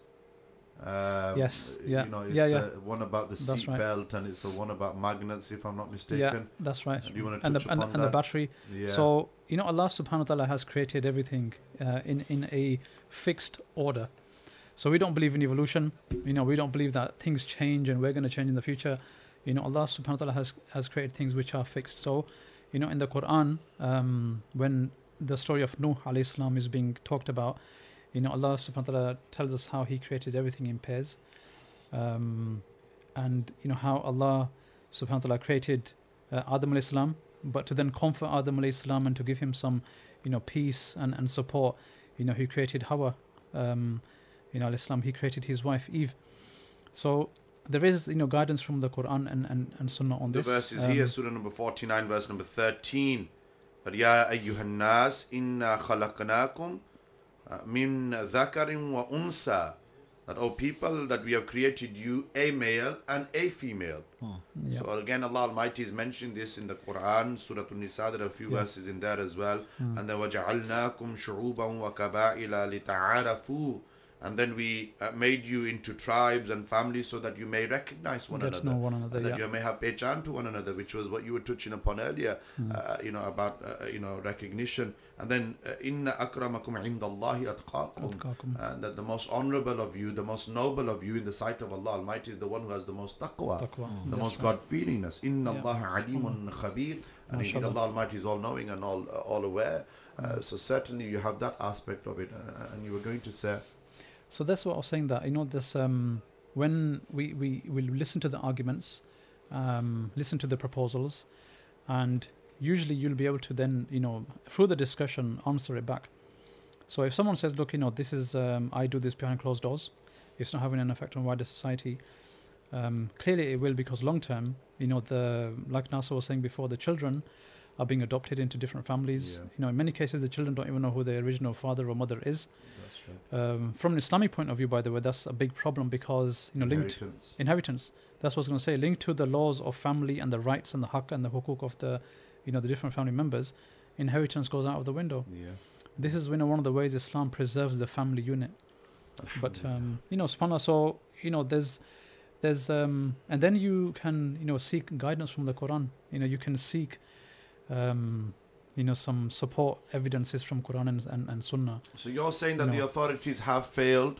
Um, Yes, yeah, You know, it's yeah, the one about the That's seat right. belt and it's the one about magnets, if I'm not mistaken. Yeah, that's right. Do you want to And touch the and, upon and the battery. yeah. So you know, Allah Subhanahu wa Taala has created everything uh, in in a fixed order. So we don't believe in evolution. You know, we don't believe that things change and we're going to change in the future. You know, Allah Subhanahu wa Taala has has created things which are fixed. So, you know, in the Quran, um, when the story of Nuh alayhi salam is being talked about, you know, Allah Subhanahu wa Taala tells us how He created everything in pairs, um, and you know how Allah Subhanahu wa Taala created uh, Adam alayhi salam but to then comfort Adam alayhi salam and to give him some, you know, peace and, and support, you know, he created Hawa, um, you know, alayhi salam, he created his wife Eve. So there is, you know, guidance from the Quran and, and, and Sunnah on the this. verse is Um, here, Surah number 49, verse number 13. But Ya ayyuhan nas inna khalaqnakum uh, min dhakarin wa untha. That, oh people, that we have created you a male and a female. yeah. So again, Allah Almighty is mentioning this in the Quran, Surah An-Nisa. There are a few Yeah. verses in there as well. Hmm. And then وَجَعَلْنَاكُمْ شُعُوبًا وَكَبَائِلَ لِتَعَارَفُوا and then we uh, made you into tribes and families so that you may recognize one another, one another and that yeah. you may have pechan to one another which was what you were touching upon earlier mm. uh, you know about uh, uh, you know recognition and then uh, inna akramakum indallahi atqakum and that the most honorable of you the most noble of you in the sight of Allah almighty is the one who has the most taqwa, taqwa. Mm. the That's most right. god fearingness inna yeah. allaha hmm. alimun khabir and indeed Allah almighty is all knowing and all all aware hmm. so certainly you have that aspect of it and you were going to say so that's what I was saying that you know this um, when we we will listen to the arguments, um, listen to the proposals, and usually you'll be able to then you know through the discussion answer it back. So if someone says, look, you know, this is um, I do this behind closed doors, it's not having an effect on wider society. Um, clearly, it will because long term, you know, the like Nasser was saying before, the children are being adopted into different families. Yeah. You know, in many cases, the children don't even know who their original father or mother is. right. Um, from an Islamic point of view, by the way, that's a big problem because you know linked Inheritance. inheritance. That's what I was going to say. Linked to the laws of family and the rights and the haqq and the hukuk of the, you know, the different family members, inheritance goes out of the window. Yeah. This is you know one of the ways Islam preserves the family unit. But um, you know, subhanallah. So you know, there's, there's, um, and then you can you know seek guidance from the Quran. You know, you can seek, um, you know, some support evidences from Quran and and, and Sunnah. So you're saying that No. the authorities have failed.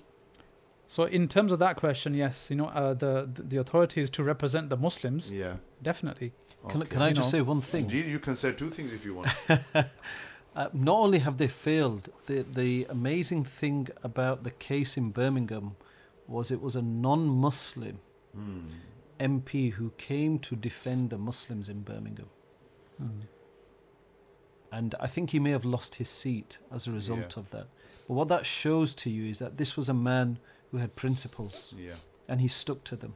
So in terms of that question, yes, you know, uh, the the authorities to represent the Muslims, Yeah. definitely. Can, Okay. can I You just know. say one thing? Indeed, you can say two things if you want. Uh, not only have they failed, the the amazing thing about the case in Birmingham was it was a non-Muslim Hmm. MP who came to defend the Muslims in Birmingham, Mm. And I think he may have lost his seat as a result Yeah. of that. But what that shows to you is that this was a man who had principles, Yeah. and he stuck to them.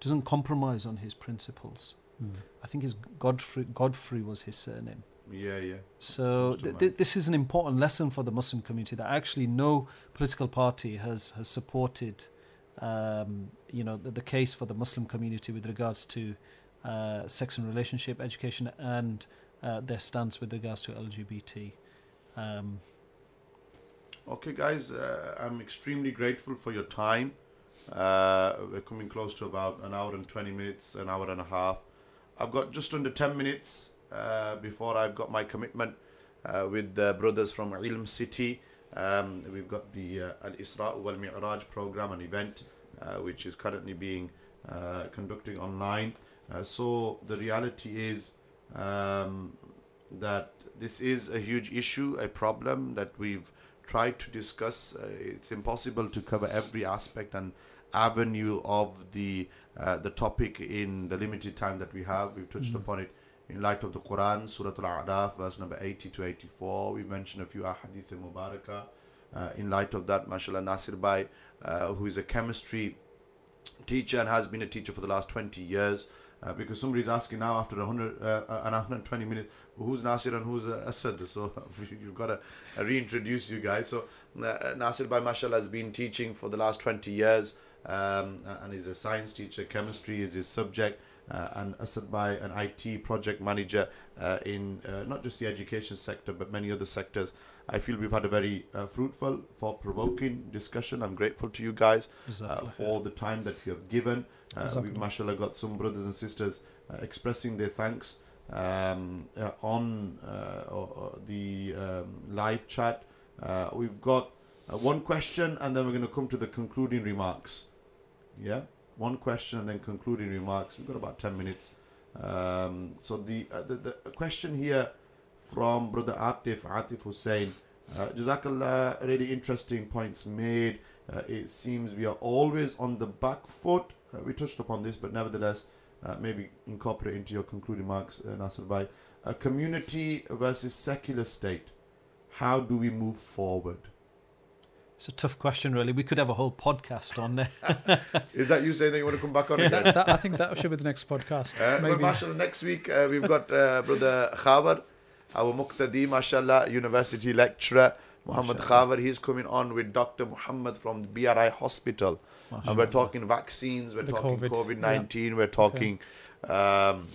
Doesn't compromise on his principles. Mm. I think his Godfrey Godfrey was his surname. Yeah, yeah. So th- th- this is an important lesson for the Muslim community that actually no political party has has supported, um, you know, the, the case for the Muslim community with regards to uh, sex and relationship education and uh, their stance with regards to LGBT. Um, Okay, guys, uh, I'm extremely grateful for your time. Uh, we're coming close to about an hour and 20 minutes, an hour and a half. I've got just under 10 minutes uh, before I've got my commitment uh, with the brothers from Ilm City. Um, we've got the uh, Al Isra wal Mi'raj program, an event which is currently being conducted online. So the reality is um, that this is a huge issue, a problem that we've tried to discuss. Uh, it's impossible to cover every aspect and avenue of the uh, the topic in the limited time that we have. We've touched upon it in light of the Quran, Surah Al-A'raf, verse number 80 to 84. We mentioned a few ahadith mubarakah. Uh, in light of that, mashallah, Nasir Bhai, uh, who is a chemistry teacher and has been a teacher for the last 20 years. Uh, because somebody's asking now after 100 uh, and 120 minutes, who's Nasir and who's uh, Asad? So you've got to uh, reintroduce you guys. So uh, Nasir Bhai, mashallah, has been teaching for the last 20 years um, and he's a science teacher. Chemistry is his subject. Uh, and Asad Bhai, an IT project manager uh, in uh, not just the education sector but many other sectors. I feel we've had a very uh, fruitful, thought provoking discussion. I'm grateful to you guys uh, for the time that you have given. Uh, we've, Jazakallah. mashallah, got some brothers and sisters uh, expressing their thanks um, uh, on uh, the um, live chat. Uh, we've got uh, one question and then we're going to come to the concluding remarks. Yeah? One question and then concluding remarks. We've got about 10 minutes. Um, so the, uh, the the question here from brother Atif Atif Hussein. Uh, Jazakallah, really interesting points made. Uh, it seems we are always on the back foot. Uh, we touched upon this, but nevertheless, uh, maybe incorporate into your concluding remarks, uh, Nasir Bhai. A community versus secular state. How do we move forward? It's a tough question, really. We could have a whole podcast on there. Is that you saying that you want to come back on again? that, I think that should be the next podcast. Uh, Maybe. mashallah, next week uh, we've got uh, brother Khabar, our Muqtadi, mashallah, university lecturer, Muhammad Khabar. He's coming on with Dr. Muhammad from the BRI hospital. And we're talking vaccines, we're The talking COVID, COVID 19, we're talking um,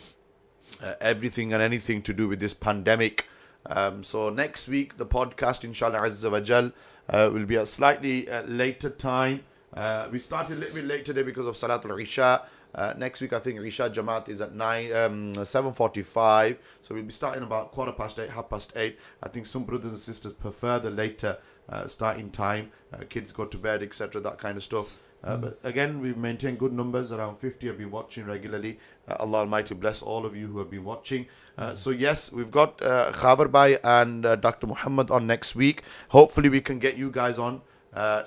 uh, everything and anything to do with this pandemic. Um, so next week, the podcast, inshallah, Azza wa Jal, uh, will be a slightly uh, later time. Uh, we started a little bit late today because of Salatul Isha. Uh, next week, I think Isha Jamaat is at nine, um, seven forty-five. So we'll be starting about quarter past eight, half past eight. I think some brothers and sisters prefer the later uh, starting time. Uh, kids go to bed, etc. That kind of stuff. Uh, But again, we've maintained good numbers. Around 50 have been watching regularly. Uh, Allah Almighty bless all of you who have been watching. Uh, so yes, we've got uh, Khavar Bhai and uh, Dr. Muhammad on next week. Hopefully, we can get you guys on uh,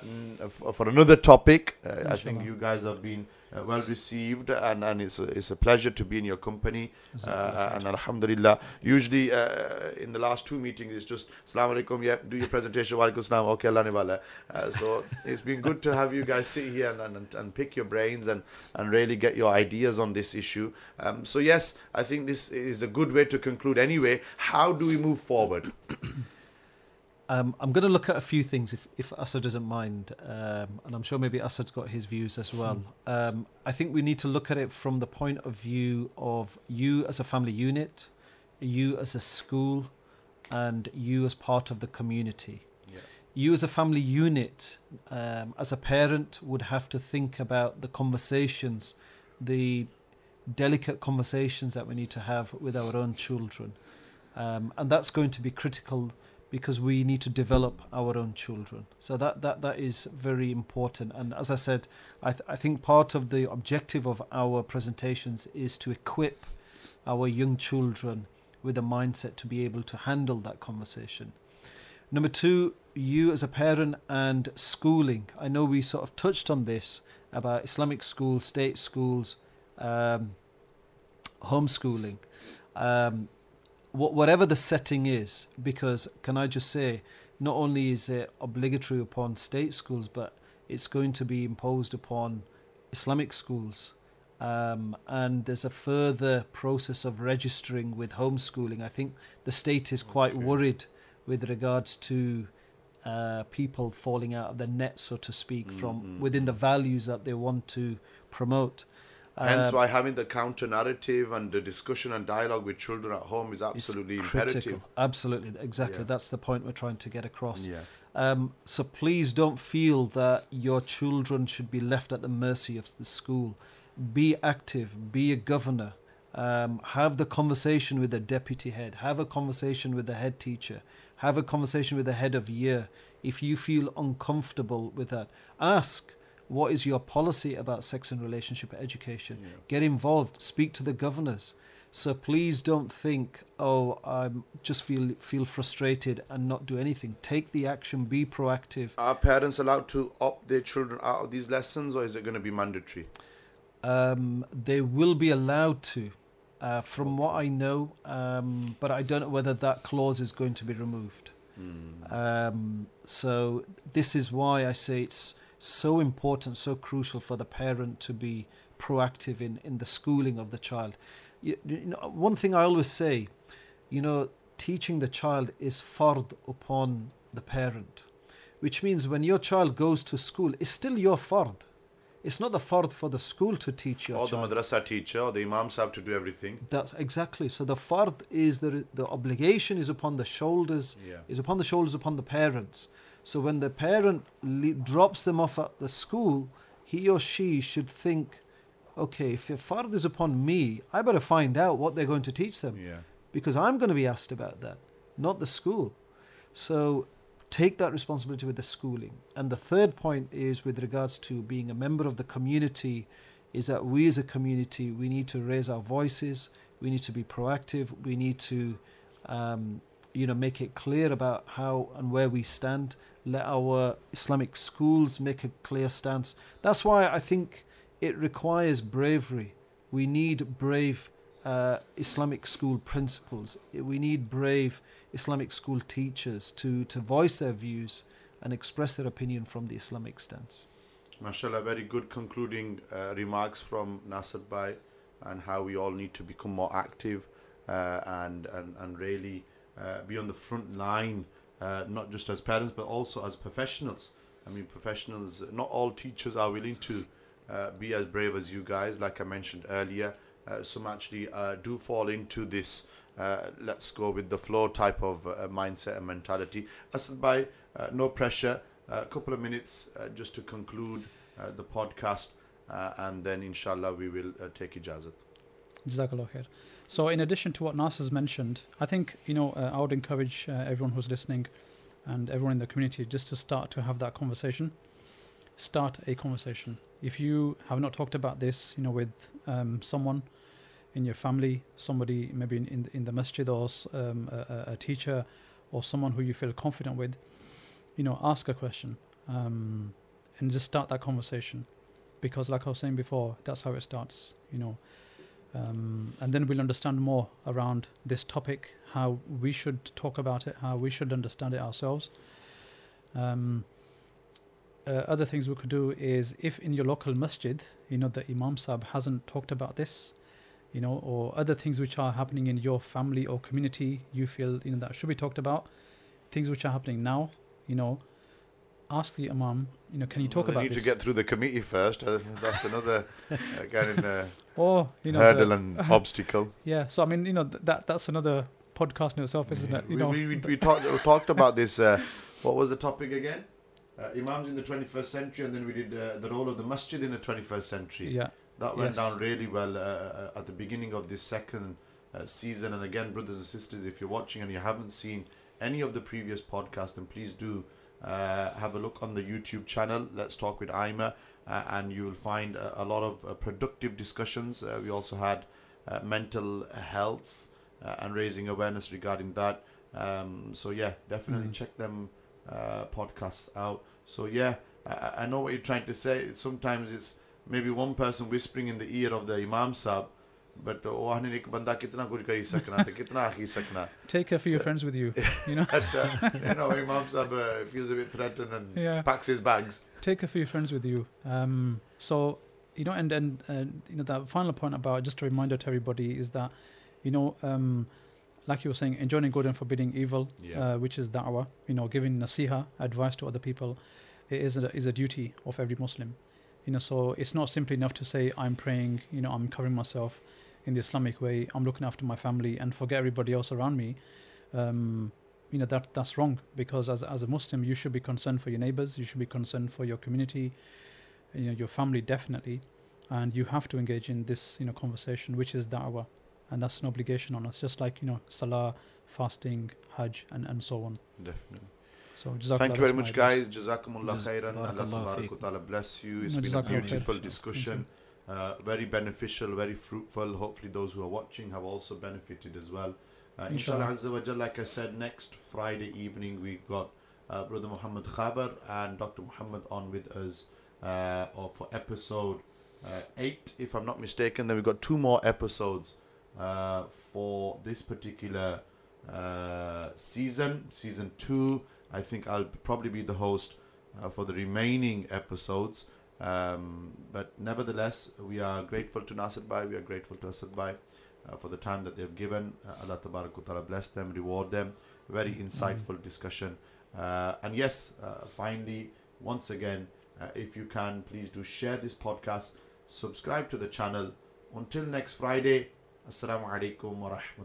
for another topic. Uh, I think you guys have been uh, well received, and, and it's, a, it's a pleasure to be in your company. Uh, and Alhamdulillah, usually uh, in the last two meetings, it's just Assalamu alaikum, yeah, do your presentation, wa alaikum salam, okay, Allah niwala. Uh, so it's been good to have you guys sit here and, and, and pick your brains and, and really get your ideas on this issue. Um, so, yes, I think this is a good way to conclude anyway. How do we move forward? Um, I'm going to look at a few things if, if Asad doesn't mind, um, and I'm sure maybe Asad's got his views as well. Um, I think we need to look at it from the point of view of you as a family unit, you as a school, and you as part of the community. Yeah. You as a family unit, um, as a parent, would have to think about the conversations, the delicate conversations that we need to have with our own children. Um, and that's going to be critical because we need to develop our own children. So that, that, that is very important. And as I said, I, th- I think part of the objective of our presentations is to equip our young children with a mindset to be able to handle that conversation. Number two, you as a parent and schooling. I know we sort of touched on this about Islamic schools, state schools, um, homeschooling. Um, whatever the setting is, because can I just say, not only is it obligatory upon state schools, but it's going to be imposed upon Islamic schools. Um, and there's a further process of registering with homeschooling. I think the state is quite Okay. worried with regards to uh, people falling out of the net, so to speak, from Mhm. within the values that they want to promote. Hence, Um, why having the counter narrative and the discussion and dialogue with children at home is absolutely imperative. Absolutely, exactly. Yeah. That's the point we're trying to get across. Yeah. Um, so please don't feel that your children should be left at the mercy of the school. Be active, be a governor, um, have the conversation with the deputy head, have a conversation with the head teacher, have a conversation with the head of year. If you feel uncomfortable with that, ask what is your policy about sex and relationship education. Yeah. Get involved, speak to the governors. So please don't think, oh, I'm just feel feel frustrated and not do anything. Take the action, be proactive. Are parents allowed to opt their children out of these lessons, or is it going to be mandatory? Um, they will be allowed to, uh, from what I know, um, but I don't know whether that clause is going to be removed. Um, so this is why I say it's so important, so crucial for the parent to be proactive in, in the schooling of the child. You, you know, one thing I always say, you know, teaching the child is fard upon the parent, which means when your child goes to school, it's still your fard. It's not the fard for the school to teach your Or the madrasa teacher, or the imams have to do everything. That's exactly so. The fard is the the obligation is upon the shoulders Yeah. is upon the shoulders upon the parents. So when the parent drops them off at the school, he or she should think, okay, if the fard is upon me, I better find out what they're going to teach them Yeah. because I'm going to be asked about that, not the school. So take that responsibility with the schooling. And the third point is with regards to being a member of the community, is that we as a community we need to raise our voices, we need to be proactive, we need to, um, you know, make it clear about how and where we stand. Let our Islamic schools make a clear stance. That's why I think it requires bravery. We need brave uh, Islamic school principals. We need brave Islamic school teachers to, to voice their views and express their opinion from the Islamic stance. MashaAllah, very good concluding uh, remarks from Nasir Bhai and how we all need to become more active uh, and, and, and really uh, be on the front line, uh, not just as parents but also as professionals. I mean, professionals, not all teachers are willing to uh, be as brave as you guys, like I mentioned earlier. Uh, some actually uh, do fall into this uh, let's go with the flow type of uh, mindset and mentality. Bhai, uh, no pressure, a couple of minutes just to conclude the podcast, and then inshallah we will take ijazat. Jazakallah khair. So, in addition to what Nas has mentioned, I think you know uh, I would encourage uh, everyone who's listening and everyone in the community just to start to have that conversation. Start a conversation. If you have not talked about this, you know, with um, someone in your family, somebody maybe in in, in the masjid or um, a, a- a teacher or someone who you feel confident with, you know, ask a question um, and just start that conversation. Because, like I was saying before, that's how it starts. You know, um, and then we'll understand more around this topic, how we should talk about it, how we should understand it ourselves. Um, uh, other things we could do is if in your local masjid, you know, the Imam Sahib hasn't talked about this, you know, or other things which are happening in your family or community, you feel, you know, that should be talked about, things which are happening now, you know, ask the Imam, you know, can you talk Well, about need this? to get through the committee first. Uh, that's another again uh, or, you know, hurdle the- and obstacle. yeah, so I mean, you know, th- that that's another podcast in itself, isn't it? You we, know, we, we, we talked we talked about this. Uh, what was the topic again? Uh, imams in the 21st century, and then we did uh, the role of the masjid in the 21st century. yeah. That went Yes. down really well uh, uh, at the beginning of this second uh, season. And again, brothers and sisters, if you're watching and you haven't seen any of the previous podcasts, then please do uh, have a look on the YouTube channel. Let's talk with Ima, uh, and you will find a, a lot of uh, productive discussions. Uh, we also had uh, mental health uh, and raising awareness regarding that. Um, so yeah, definitely Mhm. check them uh, podcasts out. So yeah, I, I know what you're trying to say. Sometimes it's maybe one person whispering in the ear of the Imam Sahib, but oh हमने एक बंदा कितना कुछ कही सकना था कितना ही सकना Take a few friends with you, you know. अच्छा you know Imam Sahib uh, feels a bit threatened and Yeah. packs his bags Take a few friends with you. Um, so you know, and and uh, you know that final point about just a reminder to everybody is that you know, um, like you were saying, enjoining good and forbidding evil, Yeah. uh, which is da'wah. You know, giving nasiha, advice to other people, it is a, is a duty of every Muslim. You know, so it's not simply enough to say I'm praying. You know, I'm covering myself in the Islamic way. I'm looking after my family and forget everybody else around me. Um, you know that that's wrong because as as a Muslim you should be concerned for your neighbors, you should be concerned for your community, you know your family definitely, and you have to engage in this you know conversation which is da'wah, and that's an obligation on us, just like you know salah, fasting, hajj, and and so on. Definitely. So Thank you very much, guys. Jazakumullah khairan. Allah Barakallahu tabarak wa feekum. ta'ala bless you. It's been a jazakallah khair. beautiful Thank you. discussion. Uh, very beneficial, very fruitful. Hopefully, those who are watching have also benefited as well. Uh, inshallah, Inshallah. Azza like I said, next Friday evening we got uh, Brother Muhammad Khabar and Dr. Muhammad on with us uh, or for episode uh, 8, if I'm not mistaken. Then we've got two more episodes uh, for this particular uh, season, season 2. I think I'll probably be the host uh, for the remaining episodes. Um, but nevertheless, we are grateful to Nasir Bhai, we are grateful to Asad Bhai uh, for the time that they've given. Uh, Allah Ta'ala bless them, reward them. Very insightful discussion. Uh, and yes, uh, finally, once again, uh, if you can, please do share this podcast, subscribe to the channel. Until next Friday, Assalamu alaikum wa rahmatullahi.